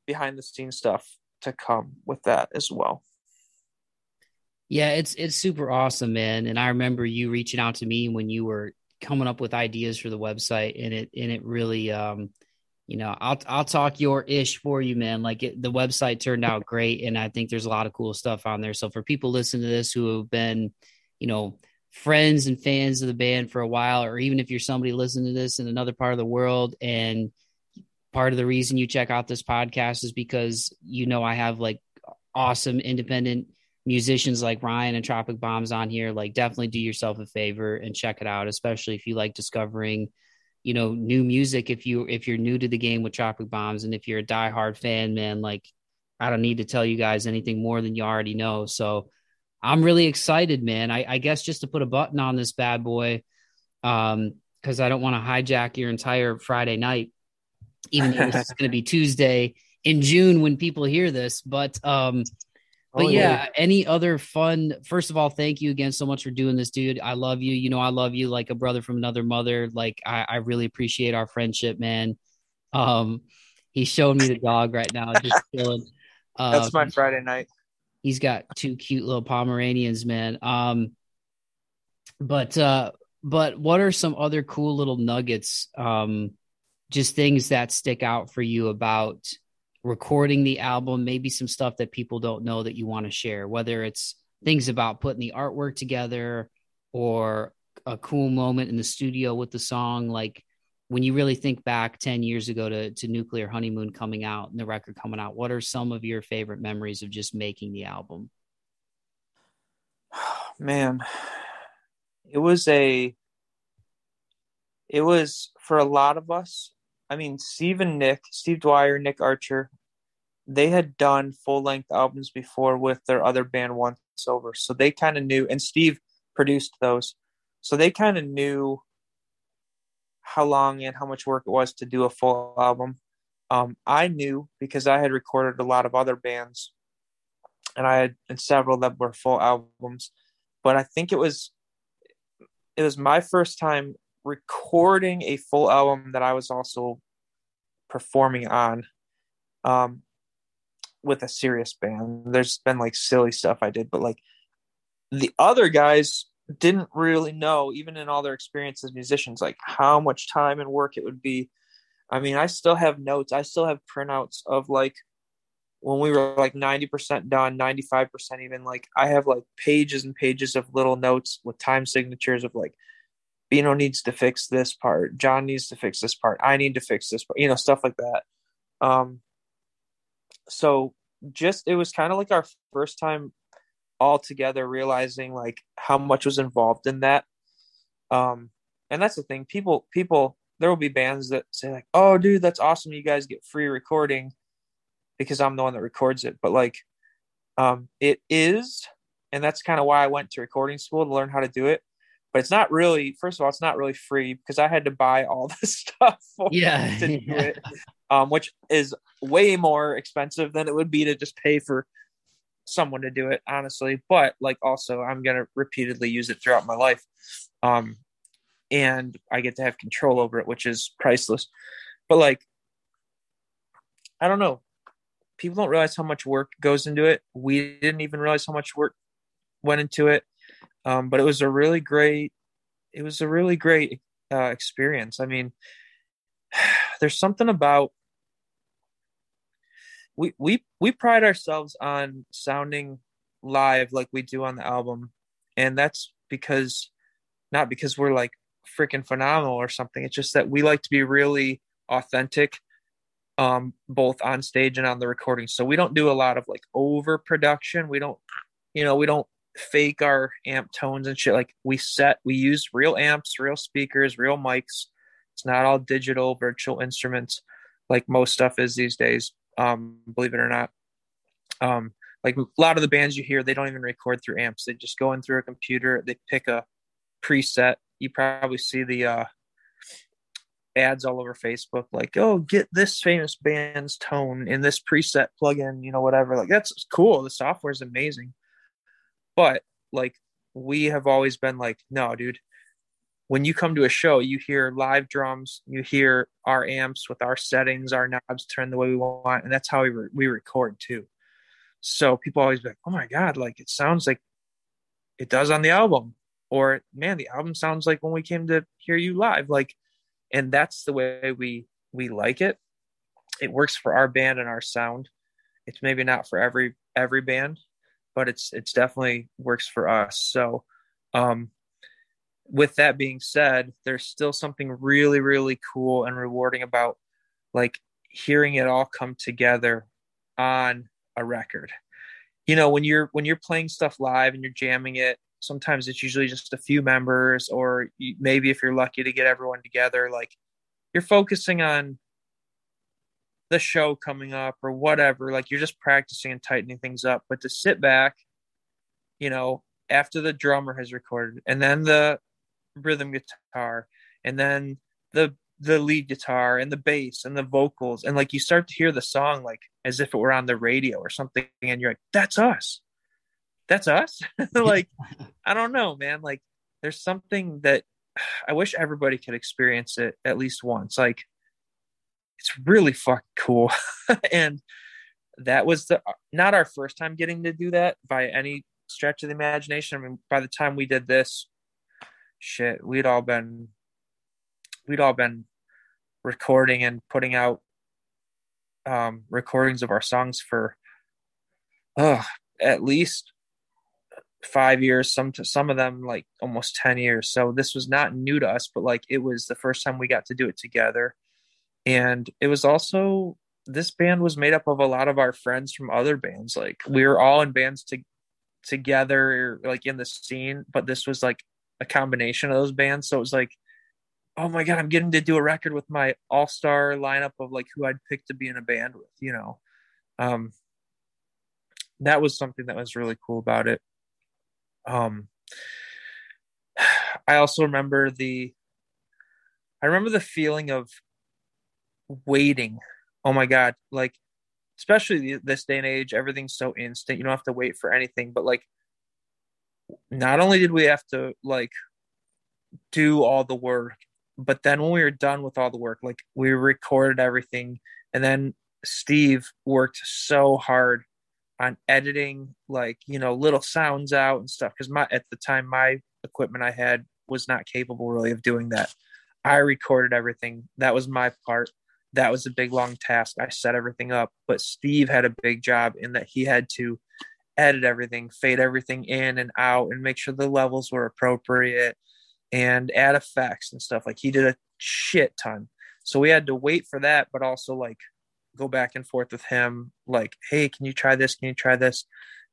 Speaker 2: behind the scenes stuff to come with that as well
Speaker 1: yeah, it's it's super awesome, man. And I remember you reaching out to me when you were coming up with ideas for the website, and it and it really, um, you know, I'll I'll talk your ish for you, man. Like it, the website turned out great, and I think there's a lot of cool stuff on there. So for people listening to this who have been, you know, friends and fans of the band for a while, or even if you're somebody listening to this in another part of the world, and part of the reason you check out this podcast is because you know I have like awesome independent musicians like Ryan and Tropic Bombs on here, like definitely do yourself a favor and check it out, especially if you like discovering, you know, new music. If you if you're new to the game with Tropic Bombs, and if you're a diehard fan, man, like I don't need to tell you guys anything more than you already know. So I'm really excited, man. I, I guess just to put a button on this bad boy, um, because I don't want to hijack your entire Friday night, even though it's <laughs> going to be Tuesday in June when people hear this. But um, but oh, yeah, yeah, any other fun? First of all, thank you again so much for doing this, dude. I love you. You know, I love you like a brother from another mother. Like I, I really appreciate our friendship, man. Um, he's showing me the dog right now, just <laughs> chilling.
Speaker 2: Uh, That's my Friday night.
Speaker 1: He's got two cute little Pomeranians, man. Um, but uh, but what are some other cool little nuggets? Um, just things that stick out for you about recording the album, maybe some stuff that people don't know that you want to share, whether it's things about putting the artwork together or a cool moment in the studio with the song. Like when you really think back 10 years ago to, to Nuclear Honeymoon coming out and the record coming out, what are some of your favorite memories of just making the album? <sighs>
Speaker 2: Man, it was a, it was for a lot of us. I mean, Steve and Nick, Steve Dwyer, Nick Archer, they had done full length albums before with their other band Once Over. So they kind of knew, and Steve produced those. So they kind of knew how long and how much work it was to do a full album. Um, I knew because I had recorded a lot of other bands, and I had and several that were full albums. But I think it was it was my first time recording a full album that I was also performing on um, with a serious band. There's been like silly stuff I did, but like the other guys didn't really know, even in all their experience as musicians, like how much time and work it would be. I mean, I still have notes. I still have printouts of like when we were like 90% done, 95% even. Like I have like pages and pages of little notes with time signatures of like, Bino needs to fix this part. John needs to fix this part. I need to fix this part, you know, stuff like that. Um, so just, it was kind of like our first time all together realizing like how much was involved in that um and that's the thing people people there will be bands that say like oh dude that's awesome you guys get free recording because i'm the one that records it but like um it is and that's kind of why i went to recording school to learn how to do it but it's not really first of all it's not really free because i had to buy all <laughs> the stuff
Speaker 1: yeah,
Speaker 2: to do <laughs> it um which is way more expensive than it would be to just pay for someone to do it, honestly. But like also I'm gonna repeatedly use it throughout my life. Um and I get to have control over it, which is priceless. But like I don't know. People don't realize how much work goes into it. We didn't even realize how much work went into it. Um, but it was a really great it was a really great uh, experience. I mean, <sighs> there's something about we we we pride ourselves on sounding live like we do on the album. And that's because not because we're like freaking phenomenal or something. It's just that we like to be really authentic um both on stage and on the recording. So we don't do a lot of like overproduction. We don't you know we don't fake our amp tones and shit like we set we use real amps real speakers real mics it's not all digital virtual instruments like most stuff is these days um, believe it or not. Um, like a lot of the bands you hear, they don't even record through amps. They just go in through a computer. They pick a preset. You probably see the uh, ads all over Facebook, like, "Oh, get this famous band's tone in this preset plugin," you know, whatever. Like that's cool. The software is amazing, but like we have always been like, no, dude, when you come to a show, you hear live drums, you hear our amps with our settings, our knobs turned the way we want, and that's how we re- we record too. So people always be like, "Oh my god, like it sounds like it does on the album," or "Man, the album sounds like when we came to hear you live." Like, and that's the way we we like it. It works for our band and our sound. It's maybe not for every every band, but it's it's definitely works for us. So, um, with that being said, there's still something really, really cool and rewarding about like hearing it all come together on a record. you know when you're when you're playing stuff live and you're jamming it sometimes it's usually just a few members or maybe if you're lucky to get everyone together like you're focusing on the show coming up or whatever like you're just practicing and tightening things up. But to sit back you know after the drummer has recorded and then the rhythm guitar and then the the lead guitar and the bass and the vocals and like you start to hear the song like as if it were on the radio or something and you're like that's us. That's us? <laughs> Like i don't know man. Like there's something that <sighs> i wish everybody could experience it at least once. Like it's really fucking cool. <laughs> And that was the not our first time getting to do that by any stretch of the imagination. I mean by the time we did this shit we'd all been we'd all been recording and putting out um, recordings of our songs for uh, at least five years some to some of them like almost 10 years. So this was not new to us but like it was the first time we got to do it together and it was also this band was made up of a lot of our friends from other bands like we were all in bands to, together like in the scene but this was like a combination of those bands so it was like oh my god, I'm getting to do a record with my all star lineup of like who I'd pick to be in a band with, you know. Um, that was something that was really cool about it. Um, <sighs> I also remember the, I remember the feeling of waiting. Oh my god, like especially this day and age, everything's so instant. You don't have to wait for anything. But like, not only did we have to like do all the work but then when we were done with all the work, like we recorded everything, and then Steve worked so hard on editing, like you know, little sounds out and stuff. Because my at the time, my equipment I had was not capable really of doing that. I recorded everything. That was my part. That was a big long task. I set everything up, but Steve had a big job in that he had to edit everything, fade everything in and out, and make sure the levels were appropriate and add effects and stuff. Like he did a shit ton. So we had to wait for that, but also like go back and forth with him, like, hey, can you try this? Can you try this?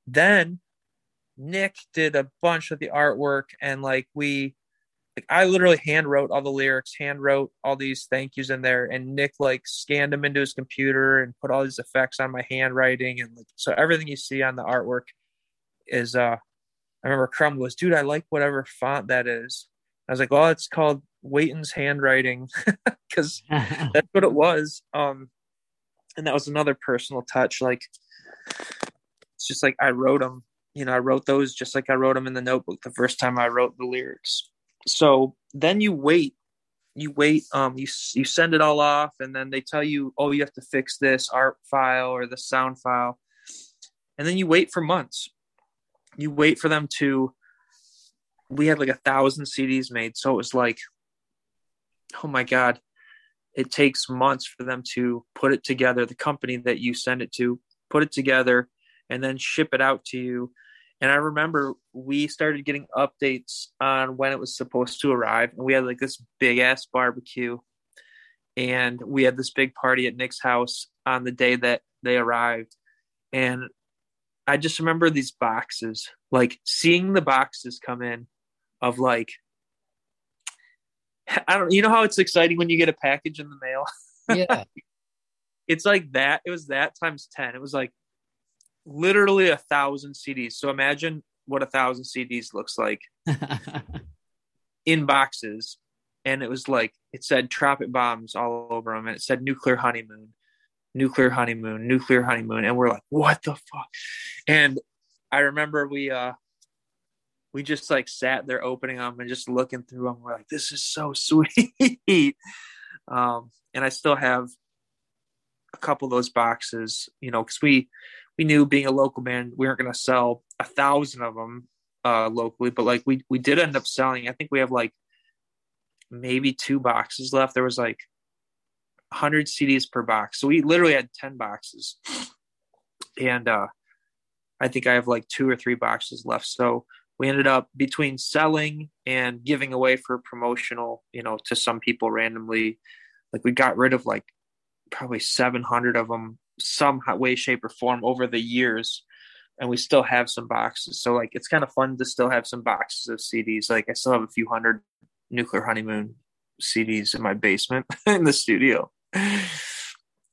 Speaker 2: Then Nick did a bunch of the artwork and like we like I literally hand wrote all the lyrics, hand wrote all these thank yous in there, and Nick like scanned them into his computer and put all these effects on my handwriting and like so everything you see on the artwork is uh I remember Crumb goes, dude, I like whatever font that is. I was like, "Oh, it's called Wayton's handwriting," <laughs> because <laughs> that's what it was. Um, and that was another personal touch. Like, it's just like I wrote them. You know, I wrote those just like I wrote them in the notebook the first time I wrote the lyrics. So then you wait. You wait. Um, you you send it all off, and then they tell you, "Oh, you have to fix this art file or the sound file," and then you wait for months. You wait for them to we had like a thousand CDs made. So it was like, oh my God, it takes months for them to put it together. The company that you send it to, put it together, and then ship it out to you. And I remember we started getting updates on when it was supposed to arrive. And we had like this big ass barbecue. And we had this big party at Nick's house on the day that they arrived. And I just remember these boxes, like seeing the boxes come in of like I don't you know how it's exciting when you get a package in the mail?
Speaker 1: Yeah. <laughs>
Speaker 2: it's like that. It was that times 10. It was like literally a thousand CDs. So imagine what a thousand CDs looks like <laughs> in boxes. And it was like, it said tropic bombs all over them. And it said nuclear honeymoon, nuclear honeymoon, nuclear honeymoon. And we're like, what the fuck? And I remember we, uh, we just like sat there opening them and just looking through them. We're like, this is so <laughs> sweet. um, and I still have a couple of those boxes, you know, because we we knew being a local band, we weren't going to sell a thousand of them uh, locally, but like we we did end up selling. I think we have like maybe two boxes left. There was like 100 CDs per box, so we literally had 10 boxes, and uh, I think I have like two or three boxes left. So we ended up between selling and giving away for promotional, you know, to some people randomly. Like we got rid of like probably 700 of them some way, shape, or form over the years. and we still have some boxes. So like it's kind of fun to still have some boxes of CDs. Like I still have a few hundred Nuclear Honeymoon CDs in my basement <laughs> in the studio.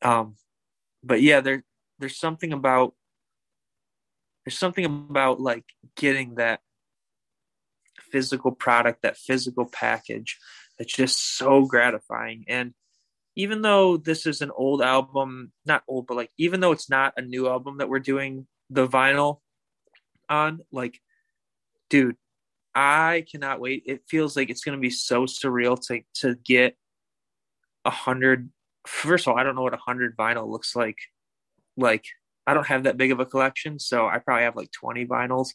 Speaker 2: Um, but yeah, there there's something about there's something about like getting that physical product, that physical package that's just so gratifying. And even though this is an old album, not old, but like even though it's not a new album that we're doing the vinyl on, like, dude, I cannot wait. It feels like it's gonna be so surreal to to get a hundred. First of all, I don't know what a hundred vinyl looks like. Like, I don't have that big of a collection, so I probably have like twenty vinyls.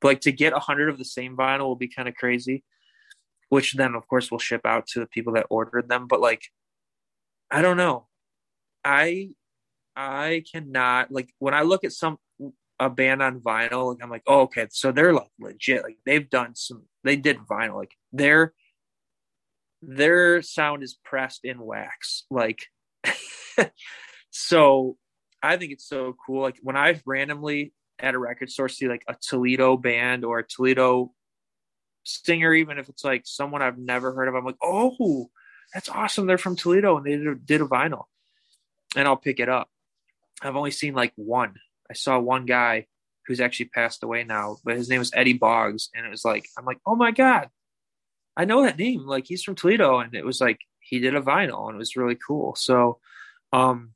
Speaker 2: But like to get a hundred of the same vinyl will be kind of crazy. Which then, of course, will ship out to the people that ordered them. But like, I don't know. I I cannot like when I look at some a band on vinyl, like I'm like, oh, okay, so they're like legit. Like they've done some they did vinyl. Like their their sound is pressed in wax. Like <laughs> so I think it's so cool. Like when I randomly at a record store see like a Toledo band or a Toledo singer, even if it's like someone I've never heard of, I'm like, oh, that's awesome. They're from Toledo and they did a, did a vinyl, and I'll pick it up. I've only seen like one. I saw one guy who's actually passed away now, but his name was Eddie Boggs, and it was like I'm like, oh my god, I know that name. Like he's from Toledo, and it was like he did a vinyl, and it was really cool. So, um,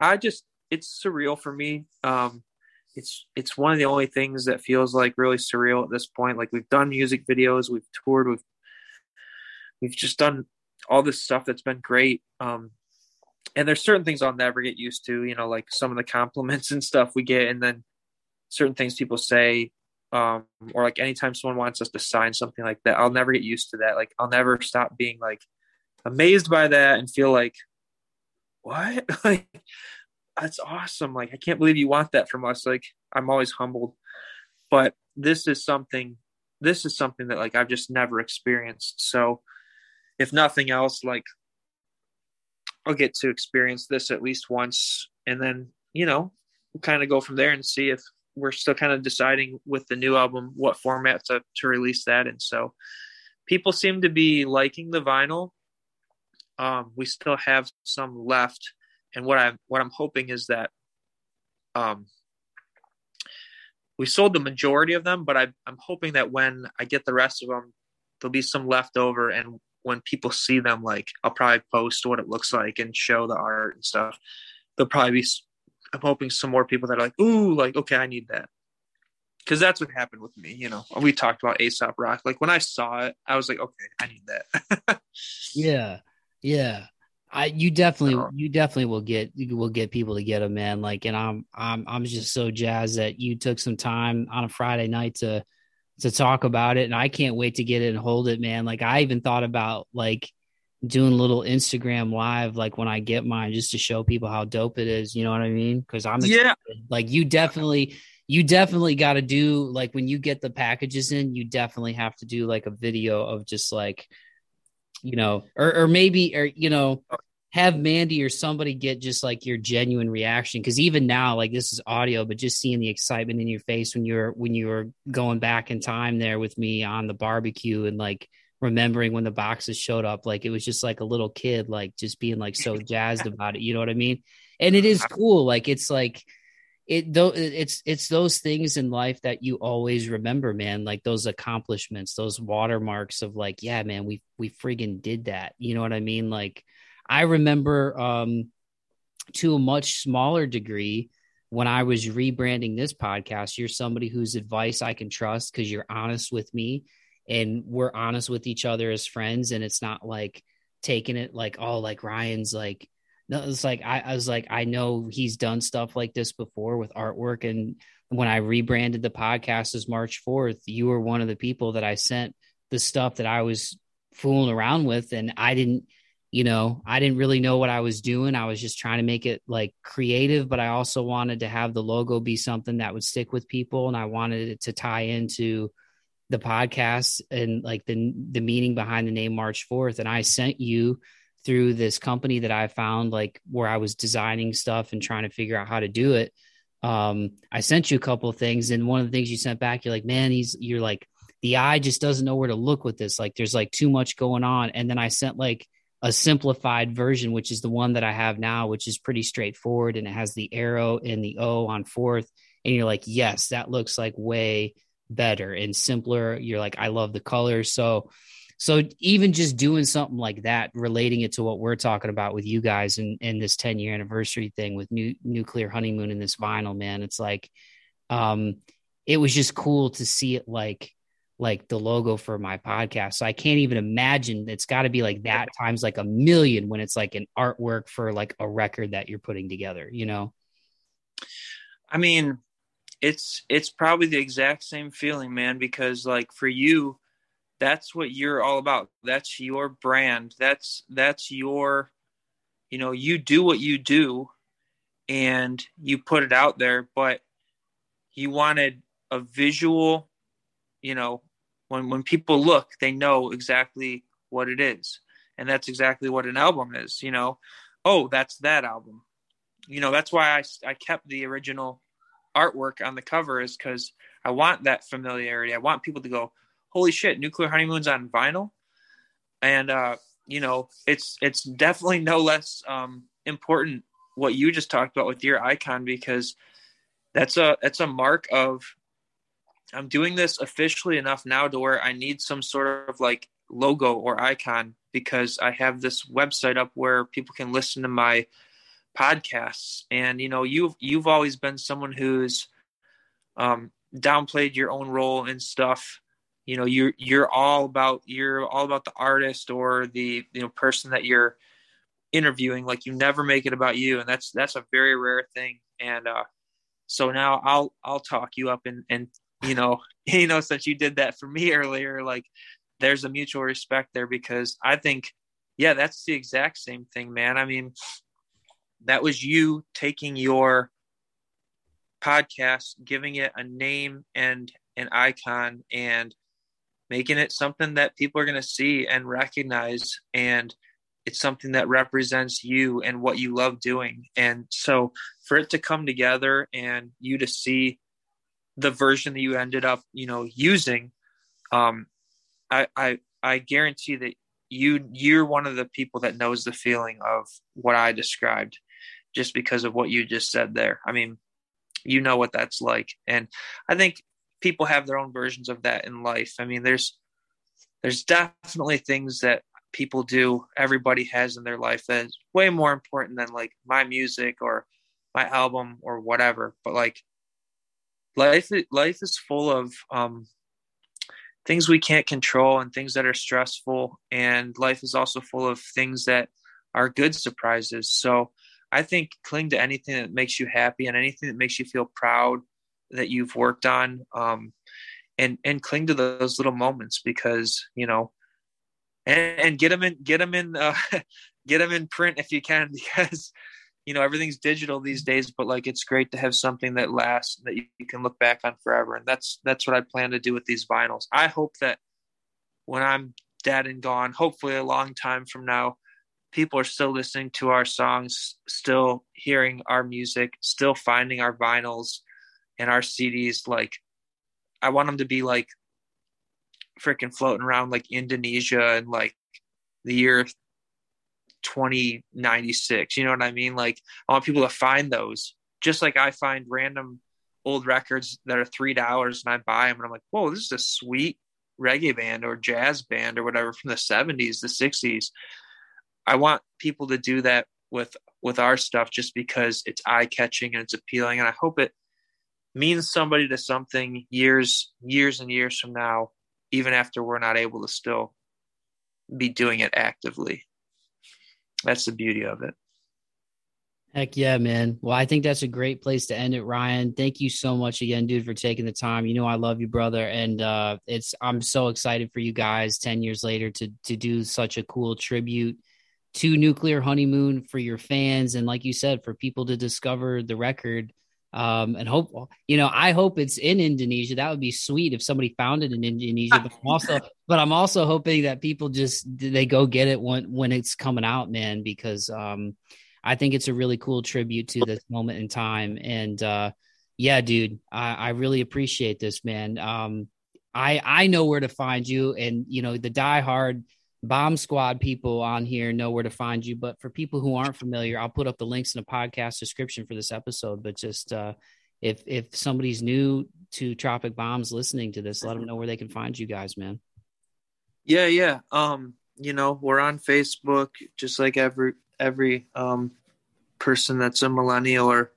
Speaker 2: I just it's surreal for me. Um, it's it's one of the only things that feels like really surreal at this point. Like we've done music videos, we've toured, we've we've just done all this stuff that's been great. Um, and there's certain things I'll never get used to, you know, like some of the compliments <laughs> and stuff we get, and then certain things people say, um, or like anytime someone wants us to sign something like that, I'll never get used to that. Like I'll never stop being like amazed by that and feel like, what? <laughs> like that's awesome. Like I can't believe you want that from us. Like I'm always humbled, but this is something. This is something that like I've just never experienced. So if nothing else, like I'll get to experience this at least once, and then you know, we'll kind of go from there and see if we're still kind of deciding with the new album what format to to release that And So people seem to be liking the vinyl. Um, we still have some left, and what I'm what I'm hoping is that um, we sold the majority of them, but I, I'm hoping that when I get the rest of them, there'll be some left over, and when people see them, like I'll probably post what it looks like and show the art and stuff. There'll probably be, I'm hoping some more people that are like, ooh, like, okay, I need that. Cause that's what happened with me. You know, we talked about Aesop Rock. Like when I saw it, I was like, okay, I need that. <laughs>
Speaker 1: yeah. Yeah. I you definitely you definitely will get you will get people to get them, man. Like, and I'm I'm I'm just so jazzed that you took some time on a Friday night to to talk about it and I can't wait to get it and hold it, man. Like I even thought about like doing a little Instagram live like when I get mine just to show people how dope it is, you know what I mean? Cuz I'm excited. yeah. Like you definitely you definitely got to do like when you get the packages in, you definitely have to do like a video of just like you know or or maybe or you know have Mandy or somebody get just like your genuine reaction because even now, like this is audio, but just seeing the excitement in your face when you're when you were going back in time there with me on the barbecue and like remembering when the boxes showed up, like it was just like a little kid, like just being like so jazzed <laughs> about it. You know what I mean? And it is cool. Like it's like it though it's it's those things in life that you always remember man like those accomplishments those watermarks of like yeah man we we friggin did that you know what i mean like I remember um, to a much smaller degree when I was rebranding this podcast, you're somebody whose advice I can trust because you're honest with me and we're honest with each other as friends. And it's not like taking it like, oh, like Ryan's like, no, it's like, I, I was like, I know he's done stuff like this before with artwork. And when I rebranded the podcast as March Forth, you were one of the people that I sent the stuff that I was fooling around with. And I didn't, you know, I didn't really know what I was doing. I was just trying to make it like creative, but I also wanted to have the logo be something that would stick with people. And I wanted it to tie into the podcast and like the, the meaning behind the name March Forth. And I sent you through this company that I found, like where I was designing stuff and trying to figure out how to do it. um, I sent you a couple things, and one of the things you sent back, you're like, man, he's you're like the eye just doesn't know where to look with this. Like there's like too much going on. And then I sent like a simplified version, which is the one that I have now, which is pretty straightforward and it has the arrow and the O on fourth. And you're like, yes, that looks like way better and simpler. You're like, I love the colors. So so even just doing something like that, relating it to what we're talking about with you guys and in this 10 year anniversary thing with new nuclear honeymoon and this vinyl, man, it's like um it was just cool to see it like like the logo for my podcast. So I can't even imagine it's got to be like that times like a million when it's like an artwork for like a record that you're putting together, you know?
Speaker 2: I mean, it's it's probably the exact same feeling, man, because like for you, that's what you're all about. That's your brand. That's that's your you know, you do what you do and you put it out there, but you wanted a visual, you know, when when people look, they know exactly what it is. And that's exactly what an album is, you know. Oh, that's that album. You know, that's why I I kept the original artwork on the cover is cuz I want that familiarity. I want people to go, holy shit, Nuclear Honeymoon's on vinyl, and uh, you know, it's it's definitely no less um, important what you just talked about with your icon because that's a that's a mark of I'm doing this officially enough now to where I need some sort of like logo or icon because I have this website up where people can listen to my podcasts. And you know you've you've always been someone who's um downplayed your own role and stuff. You know you're you're all about you're all about the artist or the you know person that you're interviewing. Like you never make it about you and that's that's a very rare thing. And uh so now i'll i'll talk you up and and you know <laughs> you know since you did that for me earlier like there's a mutual respect there because i think yeah that's the exact same thing man. I mean that was you taking your podcast giving it a name and an icon and making it something that people are going to see and recognize. And it's something that represents you and what you love doing. And so for it to come together and you to see the version that you ended up you know using um i i i guarantee that you you're one of the people that knows the feeling of what i described just because of what you just said there i mean you know what that's like and i think people have their own versions of that in life. I mean, there's there's definitely things that people do, everybody has in their life that is way more important than like my music or my album or whatever. But like life life is full of um things we can't control and things that are stressful and life is also full of things that are good surprises. So I think cling to anything that makes you happy and anything that makes you feel proud that you've worked on um, and and cling to those little moments because you know and, and get them in get them in uh, <laughs> get them in print if you can <laughs> because you know everything's digital these days but like it's great to have something that lasts that you, you can look back on forever and that's that's what i plan to do with these vinyls. I hope that when i'm dead and gone hopefully a long time from now people are still listening to our songs still hearing our music still finding our vinyls and our CDs like I want them to be like freaking floating around like Indonesia and like the year 2096 you know what I mean? Like I want people to find those just like I find random old records that are three dollars and I buy them and I'm like whoa this is a sweet reggae band or jazz band or whatever from the 70s the 60s I want people to do that with with our stuff just because it's eye catching and it's appealing and I hope it means somebody to something years years and years from now even after we're not able to still be doing it actively that's the beauty of it.
Speaker 1: Heck yeah man. Well i think that's a great place to end it ryan. Thank you so much again dude for taking the time. You know i love you brother and uh it's i'm so excited for you guys 10 years later to to do such a cool tribute to nuclear honeymoon for your fans and like you said for people to discover the record um, and hope you know I hope it's in Indonesia. That would be sweet if somebody found it in Indonesia. But I'm also, <laughs> but I'm also hoping that people just they go get it when when it's coming out, man, because um, I think it's a really cool tribute to this moment in time. And uh, Yeah, dude. I, I really appreciate this, man. Um, I I know where to find you, and you know the diehard bomb squad people on here know where to find you. But for people who aren't familiar, I'll put up the links in the podcast description for this episode. But just uh, if if somebody's new to Tropic Bombs listening to this, let them know where they can find you guys, man.
Speaker 2: Yeah, yeah. Um, you know, we're on Facebook, just like every every um person that's a millennial or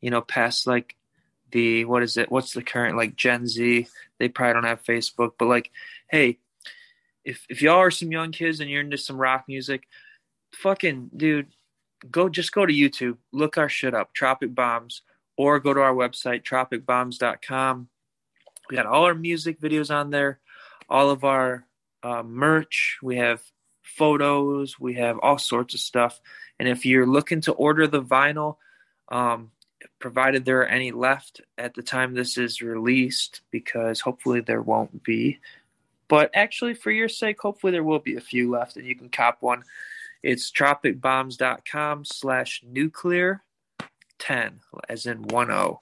Speaker 2: you know past like the what is it? What's the current like Gen Z? They probably don't have Facebook, but like, hey, if if y'all are some young kids and you're into some rock music, fucking dude, go just go to YouTube, look our shit up, Tropic Bombs, or go to our website, tropicbombs.com. We got all our music videos on there, all of our uh, merch. We have photos. We have all sorts of stuff. And if you're looking to order the vinyl, um, provided there are any left at the time this is released, because hopefully there won't be. But actually, for your sake, hopefully there will be a few left and you can cop one. It's tropicbombs.com slash nuclear 10, as in 1 0.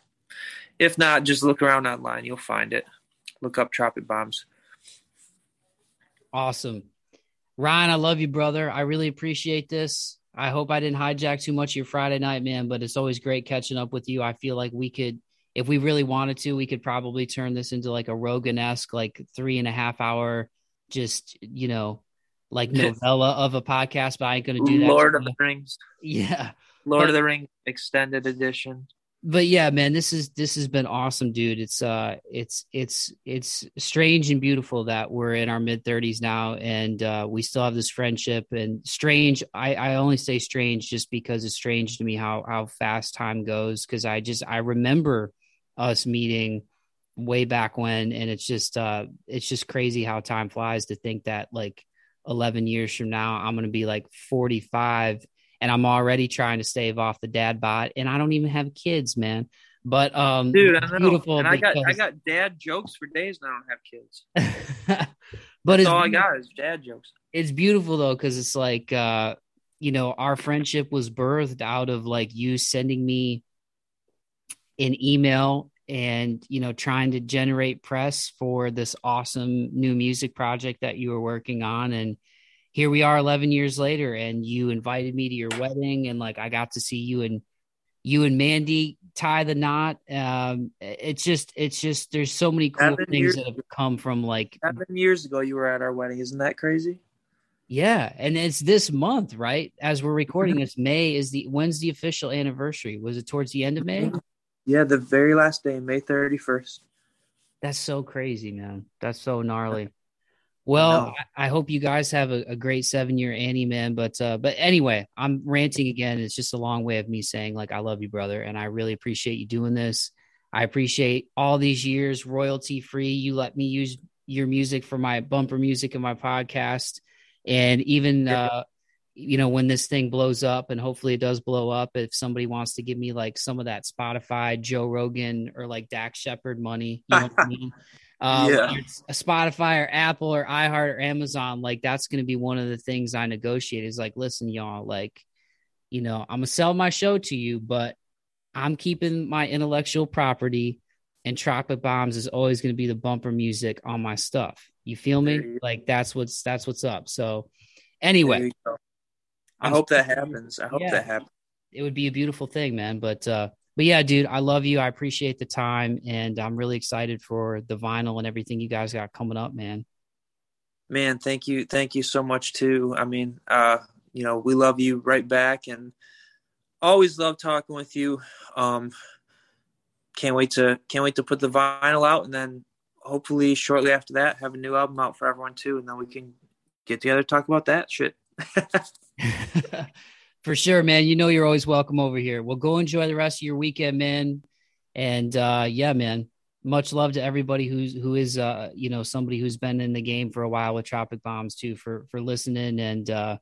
Speaker 2: If not, just look around online. You'll find it. Look up Tropic Bombs.
Speaker 1: Awesome. Ryan, I love you, brother. I really appreciate this. I hope I didn't hijack too much of your Friday night, man, but it's always great catching up with you. I feel like we could, if we really wanted to, we could probably turn this into like a Rogan esque, like three and a half hour, just, you know, like <laughs> novella of a podcast, but I ain't going to do that.
Speaker 2: Lord of the Rings. <laughs>
Speaker 1: Yeah.
Speaker 2: Lord but, of the Rings extended edition
Speaker 1: but yeah, man, this is this has been awesome, dude. It's uh it's it's it's strange and beautiful that we're in our mid 30s now and uh we still have this friendship and strange I I only say strange just because it's strange to me how how fast time goes cuz I just I remember us meeting way back when and it's just uh it's just crazy how time flies to think that like 11 years from now I'm going to be like 45 and I'm already trying to stave off the dad bod, and I don't even have kids, man. But um,
Speaker 2: dude, I. Beautiful and I got I got dad jokes for days, and I don't have kids. <laughs>
Speaker 1: but
Speaker 2: That's all I got is dad jokes.
Speaker 1: It's beautiful though, because it's like uh, you know, our friendship was birthed out of like you sending me an email and you know trying to generate press for this awesome new music project that you were working on and here we are 11 years later and you invited me to your wedding and like I got to see you and you and Mandy tie the knot. Um, it's just, it's just, there's so many cool seven things that have come from like
Speaker 2: seven years ago. You were at our wedding. Isn't that crazy?
Speaker 1: Yeah. And it's this month, right? As we're recording it's May is the, when's the official anniversary? Was it towards the end of May?
Speaker 2: Yeah. The very last day, May 31st.
Speaker 1: That's so crazy, man. That's so gnarly. <laughs> Well, no. I, hope you guys have a, a great seven year Annie, man. But uh, but anyway, I'm ranting again. It's just a long way of me saying like I love you, brother, and I really appreciate you doing this. I appreciate all these years royalty free. You let me use your music for my bumper music and my podcast, and even uh, you know when this thing blows up, and hopefully it does blow up. If somebody wants to give me like some of that Spotify, Joe Rogan, or like Dax Shepard money, you know I <laughs> mean? um, yeah. a Spotify or Apple or iHeart or Amazon, like that's going to be one of the things I negotiate is like, listen, y'all, like, you know, I'm gonna sell my show to you, but I'm keeping my intellectual property and Tropic Bombs is always going to be the bumper music on my stuff. You feel me? Like that's what's that's what's up. So anyway,
Speaker 2: I hope that happens. I hope yeah, that happens.
Speaker 1: It would be a beautiful thing, man. But uh but yeah, dude, I love you. I appreciate the time, and I'm really excited for the vinyl and everything you guys got coming up, man.
Speaker 2: Man, thank you, thank you so much too. I mean, uh, you know, we love you right back, and always love talking with you. Um, can't wait to can't wait to put the vinyl out, and then hopefully shortly after that, have a new album out for everyone too, and then we can get together talk about that shit. <laughs> <laughs>
Speaker 1: For sure, man. You know you're always welcome over here. Well, go enjoy the rest of your weekend, man. And uh, yeah, man. Much love to everybody who's who is uh, you know somebody who's been in the game for a while with Tropic Bombs too for for listening and uh,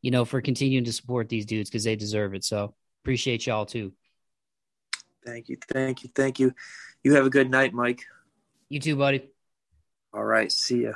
Speaker 1: you know for continuing to support these dudes because they deserve it. So appreciate y'all too.
Speaker 2: Thank you, thank you, thank you. You have a good night, Mike.
Speaker 1: You too, buddy.
Speaker 2: All right, see ya.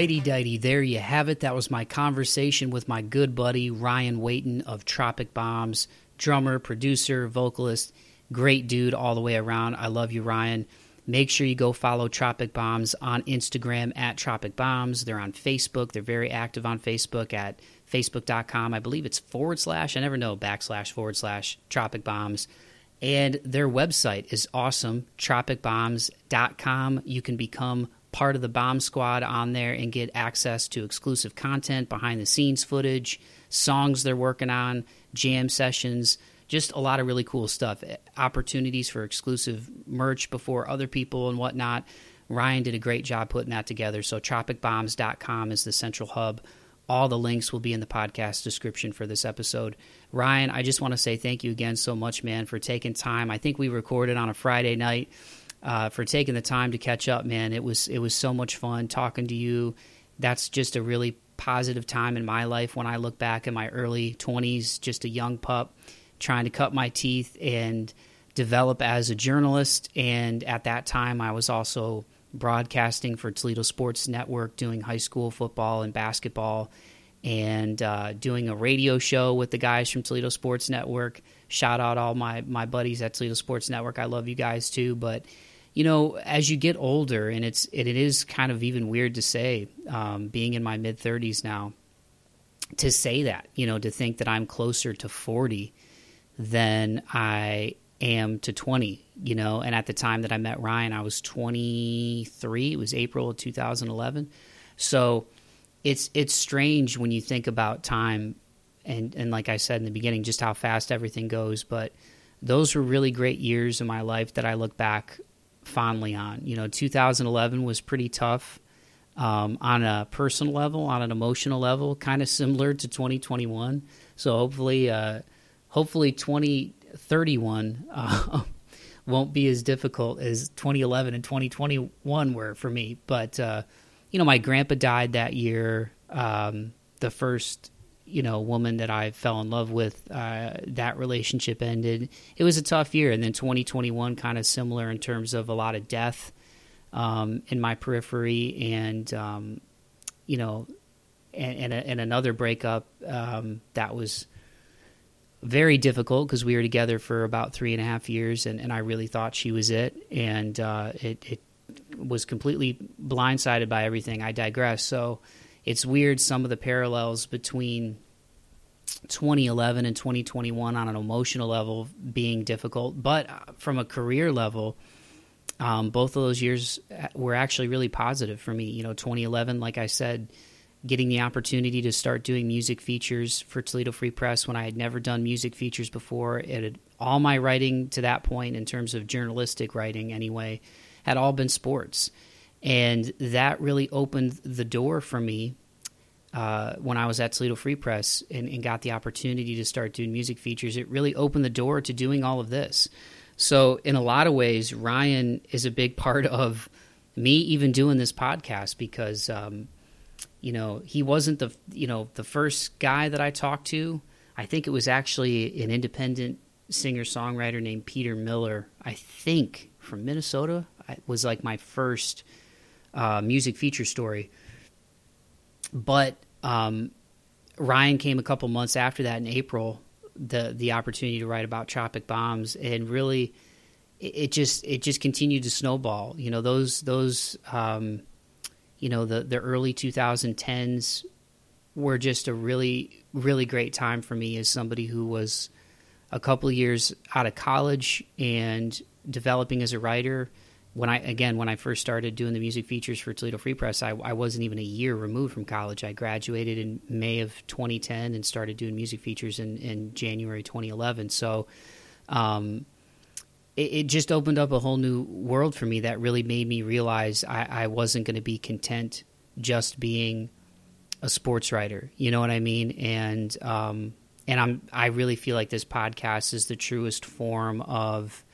Speaker 1: Righty dighty, there you have it. That was my conversation with my good buddy Ryan Wayton of Tropic Bombs, drummer, producer, vocalist, great dude all the way around. I love you, Ryan. Make sure you go follow Tropic Bombs on Instagram at Tropic Bombs. They're on Facebook. They're very active on Facebook at facebook.com. I believe it's forward slash, I never know, backslash forward slash Tropic Bombs. And their website is awesome, tropicbombs.com. You can become part of the bomb squad on there and get access to exclusive content, behind the scenes footage, songs they're working on, jam sessions, just a lot of really cool stuff. Eh, opportunities for exclusive merch before other people and whatnot. Ryan did a great job putting that together. So, tropicbombs.com is the central hub. All the links will be in the podcast description for this episode. Ryan, I just want to say thank you again so much, man, for taking time. I think we recorded on a Friday night uh, for taking the time to catch up, man. It was it was so much fun talking to you. That's just a really positive time in my life when I look back in my early 20s, just a young pup trying to cut my teeth and develop as a journalist. And at that time, I was also broadcasting for Toledo Sports Network, doing high school football and basketball, and uh, doing a radio show with the guys from Toledo Sports Network. Shout out all my my buddies at Toledo Sports Network. I love you guys too, but you know, as you get older, and it's it, is kind of even weird to say, um, being in my mid thirties now, to say that, you know, to think that I'm closer to forty than I am to twenty, you know. And at the time that I met Ryan, I was twenty three. It was April of 2011. So it's it's strange when you think about time, and and like I said in the beginning, just how fast everything goes, but those were really great years in my life that I look back fondly on. You know, 2011 was pretty tough um, on a personal level, on an emotional level, kind of similar to 2021. So hopefully, uh, hopefully 2031 uh, <laughs> won't be as difficult as 2011 and 2021 were for me. But uh, you know, my grandpa died that year. Um, the first you know woman that I fell in love with, uh, that relationship ended. It was a tough year, and then 2021 kind of similar in terms of a lot of death um, in my periphery, and um, you know, and, and, a, and another breakup um, that was very difficult because we were together for about three and a half years, and, and I really thought she was it, and uh, it, it was completely blindsided by everything. I digress. So it's weird some of the parallels between 2011 and 2021 on an emotional level being difficult, but uh, from a career level, um, both of those years uh, were actually really positive for me. You know, 2011, like I said, getting the opportunity to start doing music features for Toledo Free Press when I had never done music features before. It had, all my writing to that point, in terms of journalistic writing anyway, had all been sports. And that really opened the door for me uh, when I was at Toledo Free Press and, and, got the opportunity to start doing music features. It really opened the door to doing all of this. So, in a lot of ways, Ryan is a big <laughs> part of me even doing this podcast because, um, you know, he wasn't the you know the first guy that I talked to. I think it was actually an independent singer songwriter named Peter Miller. I think from Minnesota. It was like my first uh, music feature story. But um, Ryan came a couple months after that in April, the the opportunity to write about tropic bombs, and really, it, it just it just continued to snowball. You know those those um, you know the the early 2010s were just a really really great time for me as somebody who was a couple years out of college and developing as a writer when I again when I first started doing the music features for Toledo Free Press, I, I, wasn't even a year removed from college. I graduated in May of 2010 and started doing music features in, in January 2011. So um, it, it, just opened up a whole new world for me that really made me realize I, I wasn't going to be content just being a sports writer. You know what I mean? And um, and I'm I really feel like this podcast is the truest form of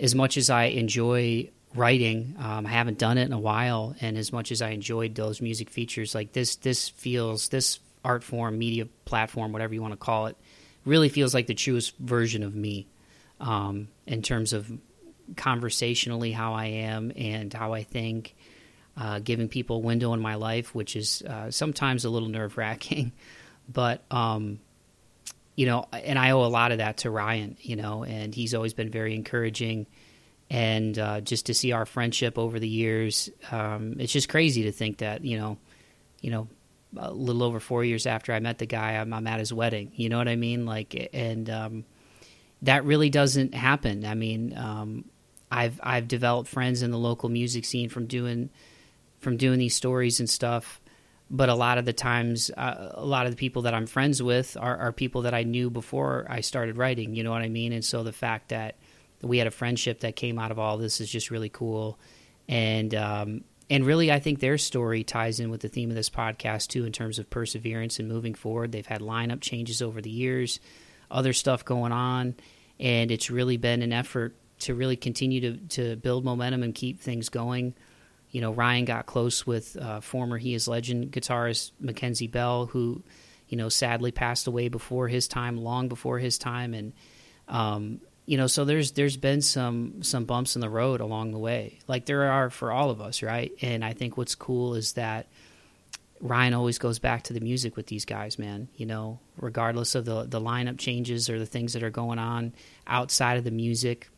Speaker 1: as much as I enjoy writing, um, I haven't done it in a while, and as much as I enjoyed those music features, like this, this feels this art form, media platform, whatever you want to call it, really feels like the truest version of me um, in terms of conversationally how I am and how I think. uh, giving people a window in my life, which is uh, sometimes a little nerve wracking. <laughs> But, um, you know, and I owe a lot of that to Ryan, you know, and he's always been very encouraging. And uh, just to see our friendship over the years, um, it's just crazy to think that, you know, you know, a little over four years after I met the guy, I'm, I'm at his wedding. You know what I mean? Like, and um, that really doesn't happen. I mean, um, I've I've developed friends in the local music scene from doing from doing these stories and stuff. But a lot of the times, uh, a lot of the people that I'm friends with are, are people that I knew before I started writing. You know what I mean? And so the fact that we had a friendship that came out of all this is just really cool. And um, and really, I think their story ties in with the theme of this podcast too, in terms of perseverance and moving forward. They've had lineup changes over the years, other stuff going on, and it's really been an effort to really continue to to build momentum and keep things going. You know, Ryan got close with uh, former He Is Legend guitarist Mackenzie Bell, who, you know, sadly passed away before his time, long before his time, and um, you know, so there's there's been some some bumps in the road along the way, like there are for all of us, right? And I think what's cool is that Ryan always goes back to the music with these guys, man. You know, regardless of the the lineup changes or the things that are going on outside of the music,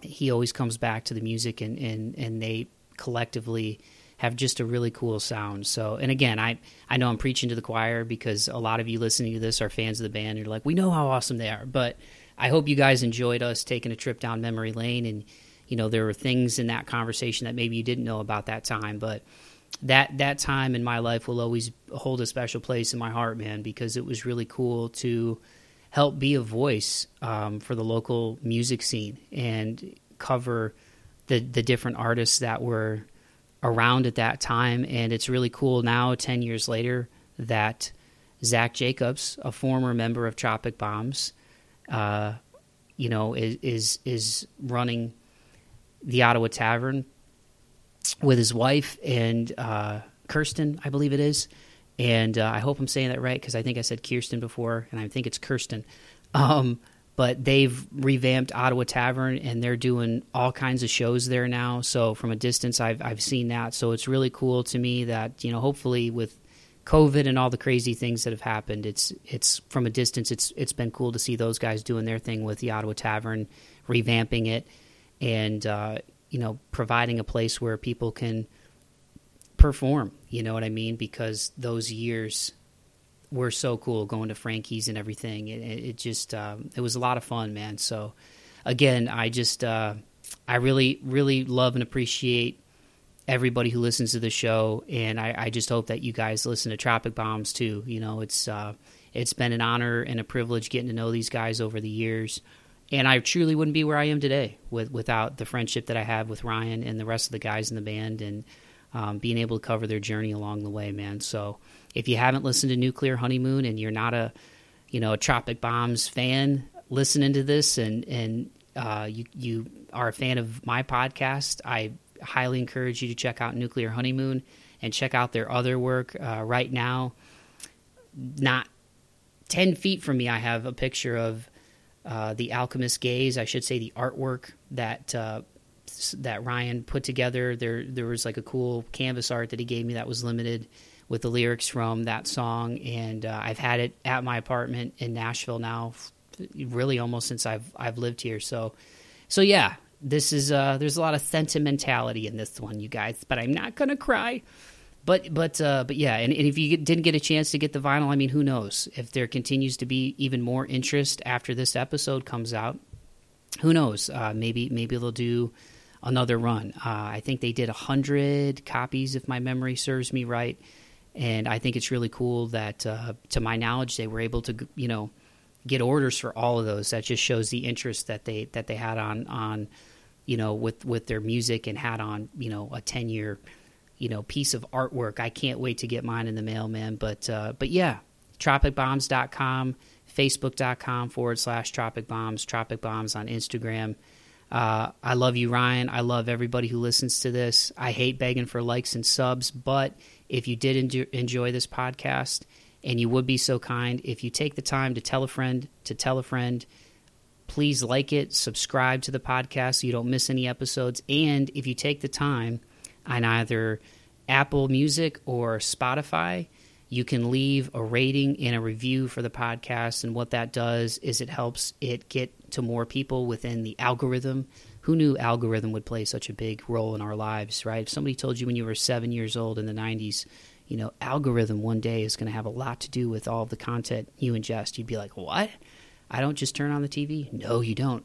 Speaker 1: he always comes back to the music, and and and they collectively have just a really cool sound. So, and again, I I know I'm preaching to the choir because a lot of you listening to this are fans of the band. You're like, we know how awesome they are, but I hope you guys enjoyed us taking a trip down memory lane, and you know there were things in that conversation that maybe you didn't know about that time, but that that time in my life will always hold a special place in my heart, man, because it was really cool to help be a voice um, for the local music scene and cover the the different artists that were around at that time. And it's really cool now, ten years later, that Zach Jacobs, a former member of Tropic Bombs, uh, you know, is, is is running the Ottawa Tavern with his wife and uh, Kirsten, I believe it is. And uh, I hope I'm saying that right because I think I said Kirsten before, and I think it's Kirsten. Um, but they've revamped Ottawa Tavern, and they're doing all kinds of shows there now. So from a distance, I've I've seen that. So it's really cool to me that you know, hopefully with COVID and all the crazy things that have happened, it's it's from a distance. It's it's been cool to see those guys doing their thing with the Ottawa Tavern, revamping it, and uh, you know, providing a place where people can perform. You know what I mean? Because those years were so cool going to Frankie's and everything. It, it just um, it was a lot of fun, man. So again, I just uh, I really really love and appreciate everybody who listens to the show, and I, I, just hope that you guys listen to Tropic Bombs too. You know, it's uh, it's been an honor and a privilege getting to know these guys over the years and I truly wouldn't be where I am today with, without the friendship that I have with Ryan and the rest of the guys in the band and um, being able to cover their journey along the way, man. So if you haven't listened to Nuclear Honeymoon and you're not a you know a Tropic Bombs fan, listening to this and and uh, you you are a fan of my podcast, I highly encourage you to check out Nuclear Honeymoon and check out their other work. Uh, right now, not ten feet from me, I have a picture of uh, the Alchemist Gaze, I should say, the artwork that uh, that Ryan put together. There, there was like a cool canvas art that he gave me that was limited with the lyrics from that song, and uh, I've had it at my apartment in Nashville now, really almost since I've I've lived here. So, so yeah, this is uh, there's a lot of sentimentality in this one, you guys, but I'm not gonna cry. But but uh, but yeah, and, and if you didn't get a chance to get the vinyl, I mean, who knows if there continues to be even more interest after this episode comes out? Who knows? Uh, maybe maybe they'll do another run. Uh, I think they did a hundred copies, if my memory serves me right, and I think it's really cool that, uh, to my knowledge, they were able to you know get orders for all of those. That just shows the interest that they that they had on on you know with with their music and had on you know a ten year you know piece of artwork. I can't wait to get mine in the mail, man. But uh, but yeah, tropicbombs.com, facebook.com forward slash tropicbombs, tropicbombs on Instagram. Uh, I love you, Ryan. I love everybody who listens to this. I hate begging for likes and subs, but if you did enjoy this podcast and you would be so kind, if you take the time to tell a friend, to tell a friend, please like it, subscribe to the podcast so you don't miss any episodes. And if you take the time on either Apple Music or Spotify. You can leave a rating and a review for the podcast. And what that does is it helps it get to more people within the algorithm. Who knew algorithm would play such a big role in our lives, right? If somebody told you when you were seven years old in the 90s, you know, algorithm one day is going to have a lot to do with all the content you ingest, you'd be like, what? I don't just turn on the TV? No, you don't.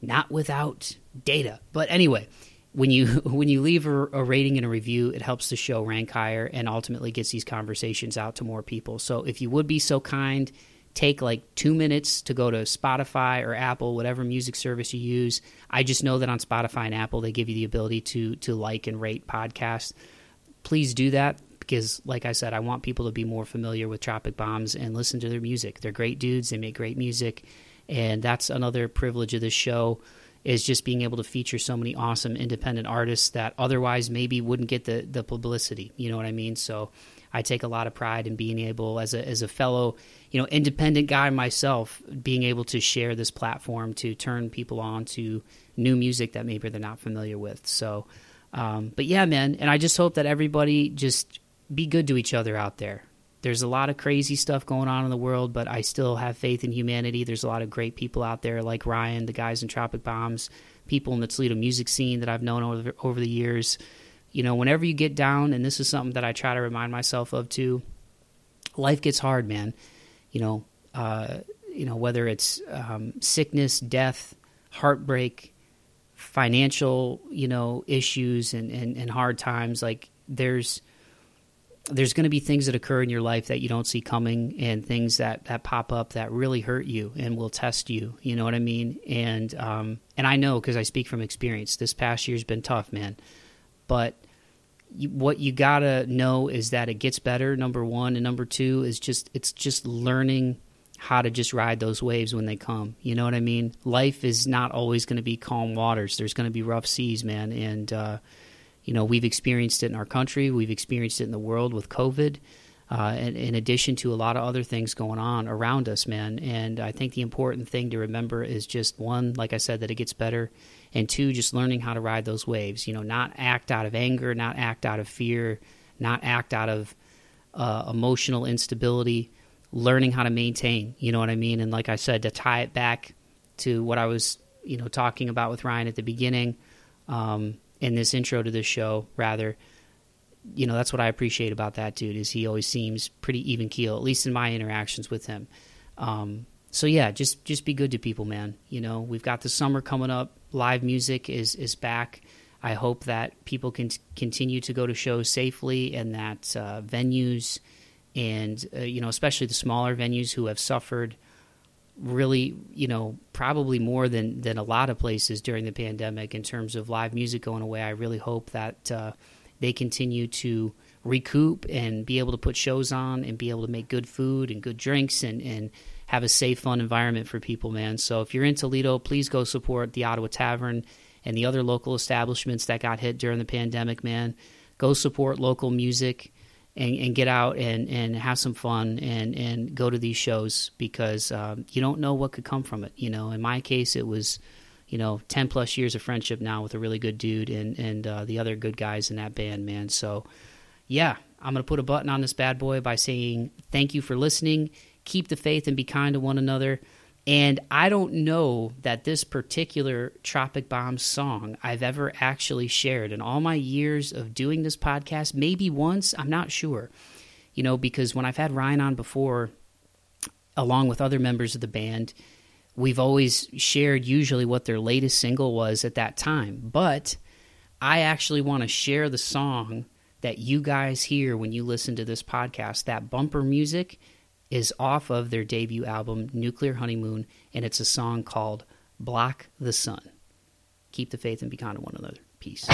Speaker 1: Not without data. But anyway, when you <laughs> when you leave a, a, rating and a review, it helps the show rank higher and ultimately gets these conversations out to more people. So if you would be so kind, take like two minutes to go to Spotify or Apple, whatever music service you use. I just know that on Spotify and Apple they give you the ability to to like and rate podcasts. Please do that because, like I said, I want people to be more familiar with Tropic Bombs and listen to their music. They're great dudes. They make great music, and that's another privilege of this show is just being able to feature so many awesome independent artists that otherwise maybe wouldn't get the the publicity. You know what I mean? So I take a lot of pride in being able, as a as a fellow, you know, independent guy myself, being able to share this platform to turn people on to new music that maybe they're not familiar with. So, um, but yeah, man, and I just hope that everybody just be good to each other out there. There's a lot of crazy stuff going on in the world, but I still have faith in humanity. There's a lot of great people out there, like Ryan, the guys in Tropic Bombs, people in the Toledo music scene that I've known over over the years. You know, whenever you get down, and this is something that I try to remind myself of too. Life gets hard, man. You know, uh, you know whether it's um, sickness, death, heartbreak, financial, you know, issues, and, and, and hard times. Like there's there's going to be things that occur in your life that you don't see coming and things that, that pop up that really hurt you and will test you you know what i mean and um, and i know because i speak from experience this past year's been tough man but what you gotta know is that it gets better. Number one and number two is just it's just learning how to just ride those waves when they come. You know what i mean? Life is not always going to be calm waters. There's going to be rough seas man. And uh, you know, we've experienced it in our country, we've experienced it in the world with COVID. Uh, in, in, addition to a lot of other things going on around us, man. And I think the important thing to remember is just one, like I said, that it gets better, and two, just learning how to ride those waves. You know, not act out of anger, not act out of fear, not act out of uh, emotional instability. Learning how to maintain. You know what I mean? And like I said, to tie it back to what I was, you know, talking about with Ryan at the beginning. Um, in this intro to this show, rather, you know, that's what I appreciate about that dude is he always seems pretty even keel, at least in my interactions with him. Um, so yeah, just just be good to people, man. You know, we've got the summer coming up. Live music is is back. I hope that people can continue to go to shows safely, and that uh, venues and uh, you know, especially the smaller venues who have suffered really, you know, probably more than than a lot of places during the pandemic in terms of live music going away. I really hope that uh, they continue to recoup and be able to put shows on and be able to make good food and good drinks and and have a safe, fun environment for people, man. So if you're in Toledo, please go support the Ottawa Tavern and the other local establishments that got hit during the pandemic, man. Go support local music and, and get out and, and have some fun and, and go to these shows because um, you don't know what could come from it. You know, in my case, it was, you know, 10 plus years of friendship now with a really good dude and, and uh, the other good guys in that band, man. So, yeah, I'm going to put a button on this bad boy by saying thank you for listening. Keep the faith and be kind to one another. And I don't know that this particular Tropic Bomb song I've ever actually shared in all my years of doing this podcast. Maybe once, I'm not sure. You know, because when I've had Ryan on before, along with other members of the band, we've always shared usually what their latest single was at that time. But I actually want to share the song that you guys hear when you listen to this podcast, that bumper music is off of their debut album, Nuclear Honeymoon, and it's a song called Block the Sun. Keep the faith and be kind to one another. Peace.